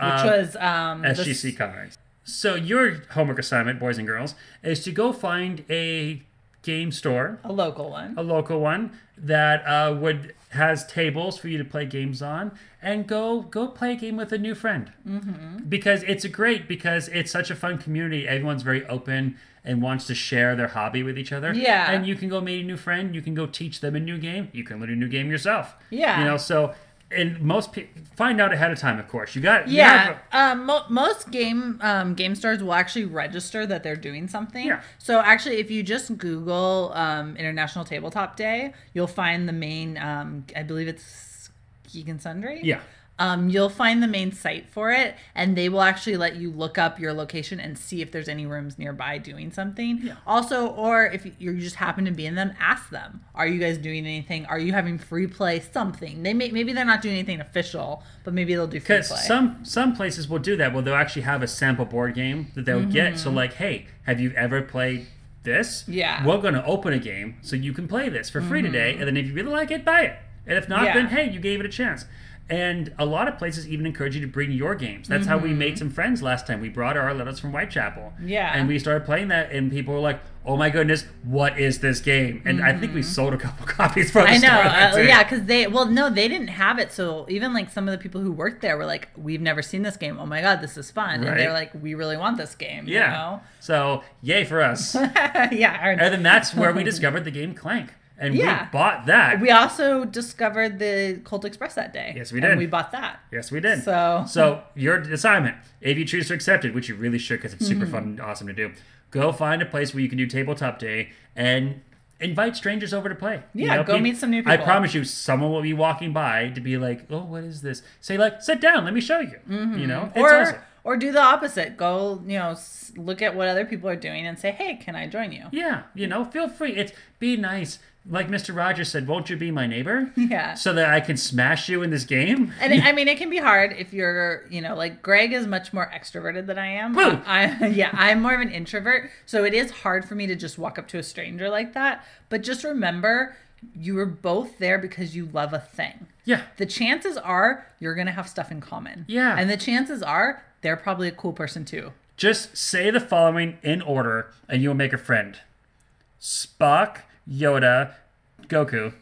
which Uh, was um, SGC s- cards. So your homework assignment, boys and girls, is to go find a game store a local one. a local one that uh, would has tables for you to play games on and go go play a game with a new friend mm-hmm. because it's great because it's such a fun community everyone's very open and wants to share their hobby with each other Yeah. and you can go meet a new friend you can go teach them a new game you can learn a new game yourself Yeah. you know so and most people find out ahead of time of course you got you Yeah, gotta- um, mo- most game um, game stores will actually register that they're doing something. Yeah. So actually, if you just Google um, International Tabletop Day, you'll find the main. Um, I believe it's Geek and Sundry. yeah um, you'll find the main site for it, and they will actually let you look up your location and see if there's any rooms nearby doing something. Also, or if you just happen to be in them, ask them: Are you guys doing anything? Are you having free play? Something. They may maybe they're not doing anything official, but maybe they'll do free play. some some places will do that. Well, they'll actually have a sample board game that they'll get. So like, hey, have you ever played this? Mm-hmm. Yeah. Mm-hmm. We're gonna open a game so you can play this for free today, and then if you really like it, buy it. And if not, Yeah. then hey, you gave it a chance. And a lot of places even encourage you to bring your games. That's how we made some friends last time. We brought our letters from Whitechapel. Mm-hmm. Yeah. And we started playing that, and people were like, "Oh my goodness, what is this game?" And I think we sold a couple (laughs) copies for the Mm-hmm. I know, uh, yeah, because they well, no, they didn't have it. So even like some of the people who worked there were like, "We've never seen this game. Oh my god, this is fun!" Right? And they're like, "We really want this game." you Yeah. know? So yay for us. (laughs) yeah. our- And then that's where we (laughs) discovered the game Clank. And Yeah. we bought that. We also discovered the Colt Express that day. Yes, we And did. we bought that. yes, we did. So- so your assignment, if you choose to accept it, which you really should because it's super Mm-hmm. fun and awesome to do, go find a place where you can do tabletop day and invite strangers over to play. You Yeah, go peop- meet some new people. I promise you, someone will be walking by to be like, "Oh, what is this?" Say like, "Sit down, let me show you." You know, it's Mm-hmm. or awesome. or do the opposite. Go, you know, look at what other people are doing and say, "Hey, can I join you?" Yeah, you know, feel free. It's be nice. Like Mr. Rogers said, "Won't you be my neighbor?" Yeah. So that I can smash you in this game. And it, I mean, it can be hard if you're, you know, like Greg is much more extroverted than I am. Woo! I, (laughs) yeah, I'm more of an introvert, so it is hard for me to just walk up to a stranger like that. But just remember, you were both there because you love a thing. Yeah. The chances are you're gonna have stuff in common. Yeah. and the chances are they're probably a cool person too. Just say the following in order, and you will make a friend: Spock, Yoda, Goku.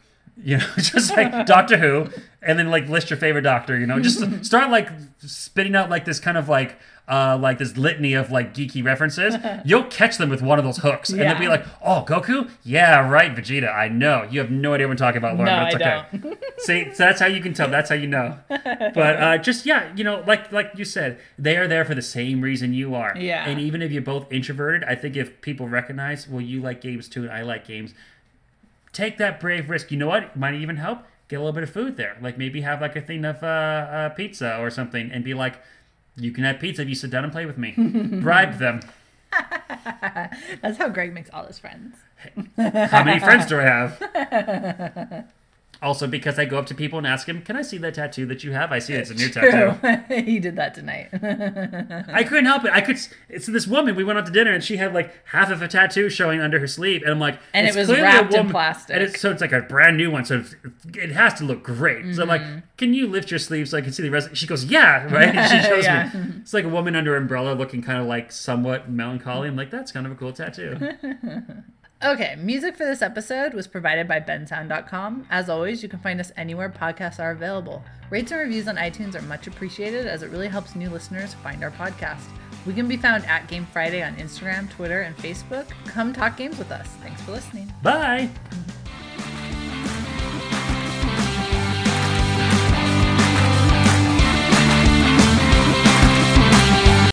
You know, (laughs) just like Doctor Who, and then like list your favorite Doctor. You know, just (laughs) start like spitting out like this kind of like uh like this litany of like geeky references. (laughs) You'll catch them with one of those hooks, and they'll be like, "Oh, Goku? Yeah, right, Vegeta. I know. You have no idea what I'm talking about, Lauren. No, but it's I okay. See, so that's how you can tell. That's how you know. But uh, just yeah, you know, like like you said, they are there for the same reason you are. Yeah. And even if you're both introverted, I think if people recognize, well, you like games too, and I like games, take that brave risk. You know what? It might even help. Get a little bit of food there. Like maybe have like a thing of uh, uh, pizza or something, and be like, you can have pizza if you sit down and play with me. (laughs) Bribe them. That's how Greg makes all his friends. How many friends do I have? (laughs) Also, because I go up to people and ask them, "Can I see that tattoo that you have? I see it's a new (laughs) tattoo." (laughs) He did that tonight. (laughs) I couldn't help it. I could. It's this woman. We went out to dinner, and she had like half of a tattoo showing under her sleeve, and I'm like, And it it's was wrapped in woman- plastic. and it's, so it's like a brand new one. So it has to look great. So I'm Mm-hmm. like, can you lift your sleeve so I can see the rest? She goes, yeah, right. And she shows Yeah. me. It's like a woman under umbrella, looking kind of like somewhat melancholy. I'm like, that's kind of a cool tattoo. Okay, music for this episode was provided by bensound.com. As always, you can find us anywhere podcasts are available. Rates and reviews on iTunes are much appreciated as it really helps new listeners find our podcast. We can be found at Game Friday on Instagram, Twitter, and Facebook. Come talk games with us. Thanks for listening. Bye. (laughs)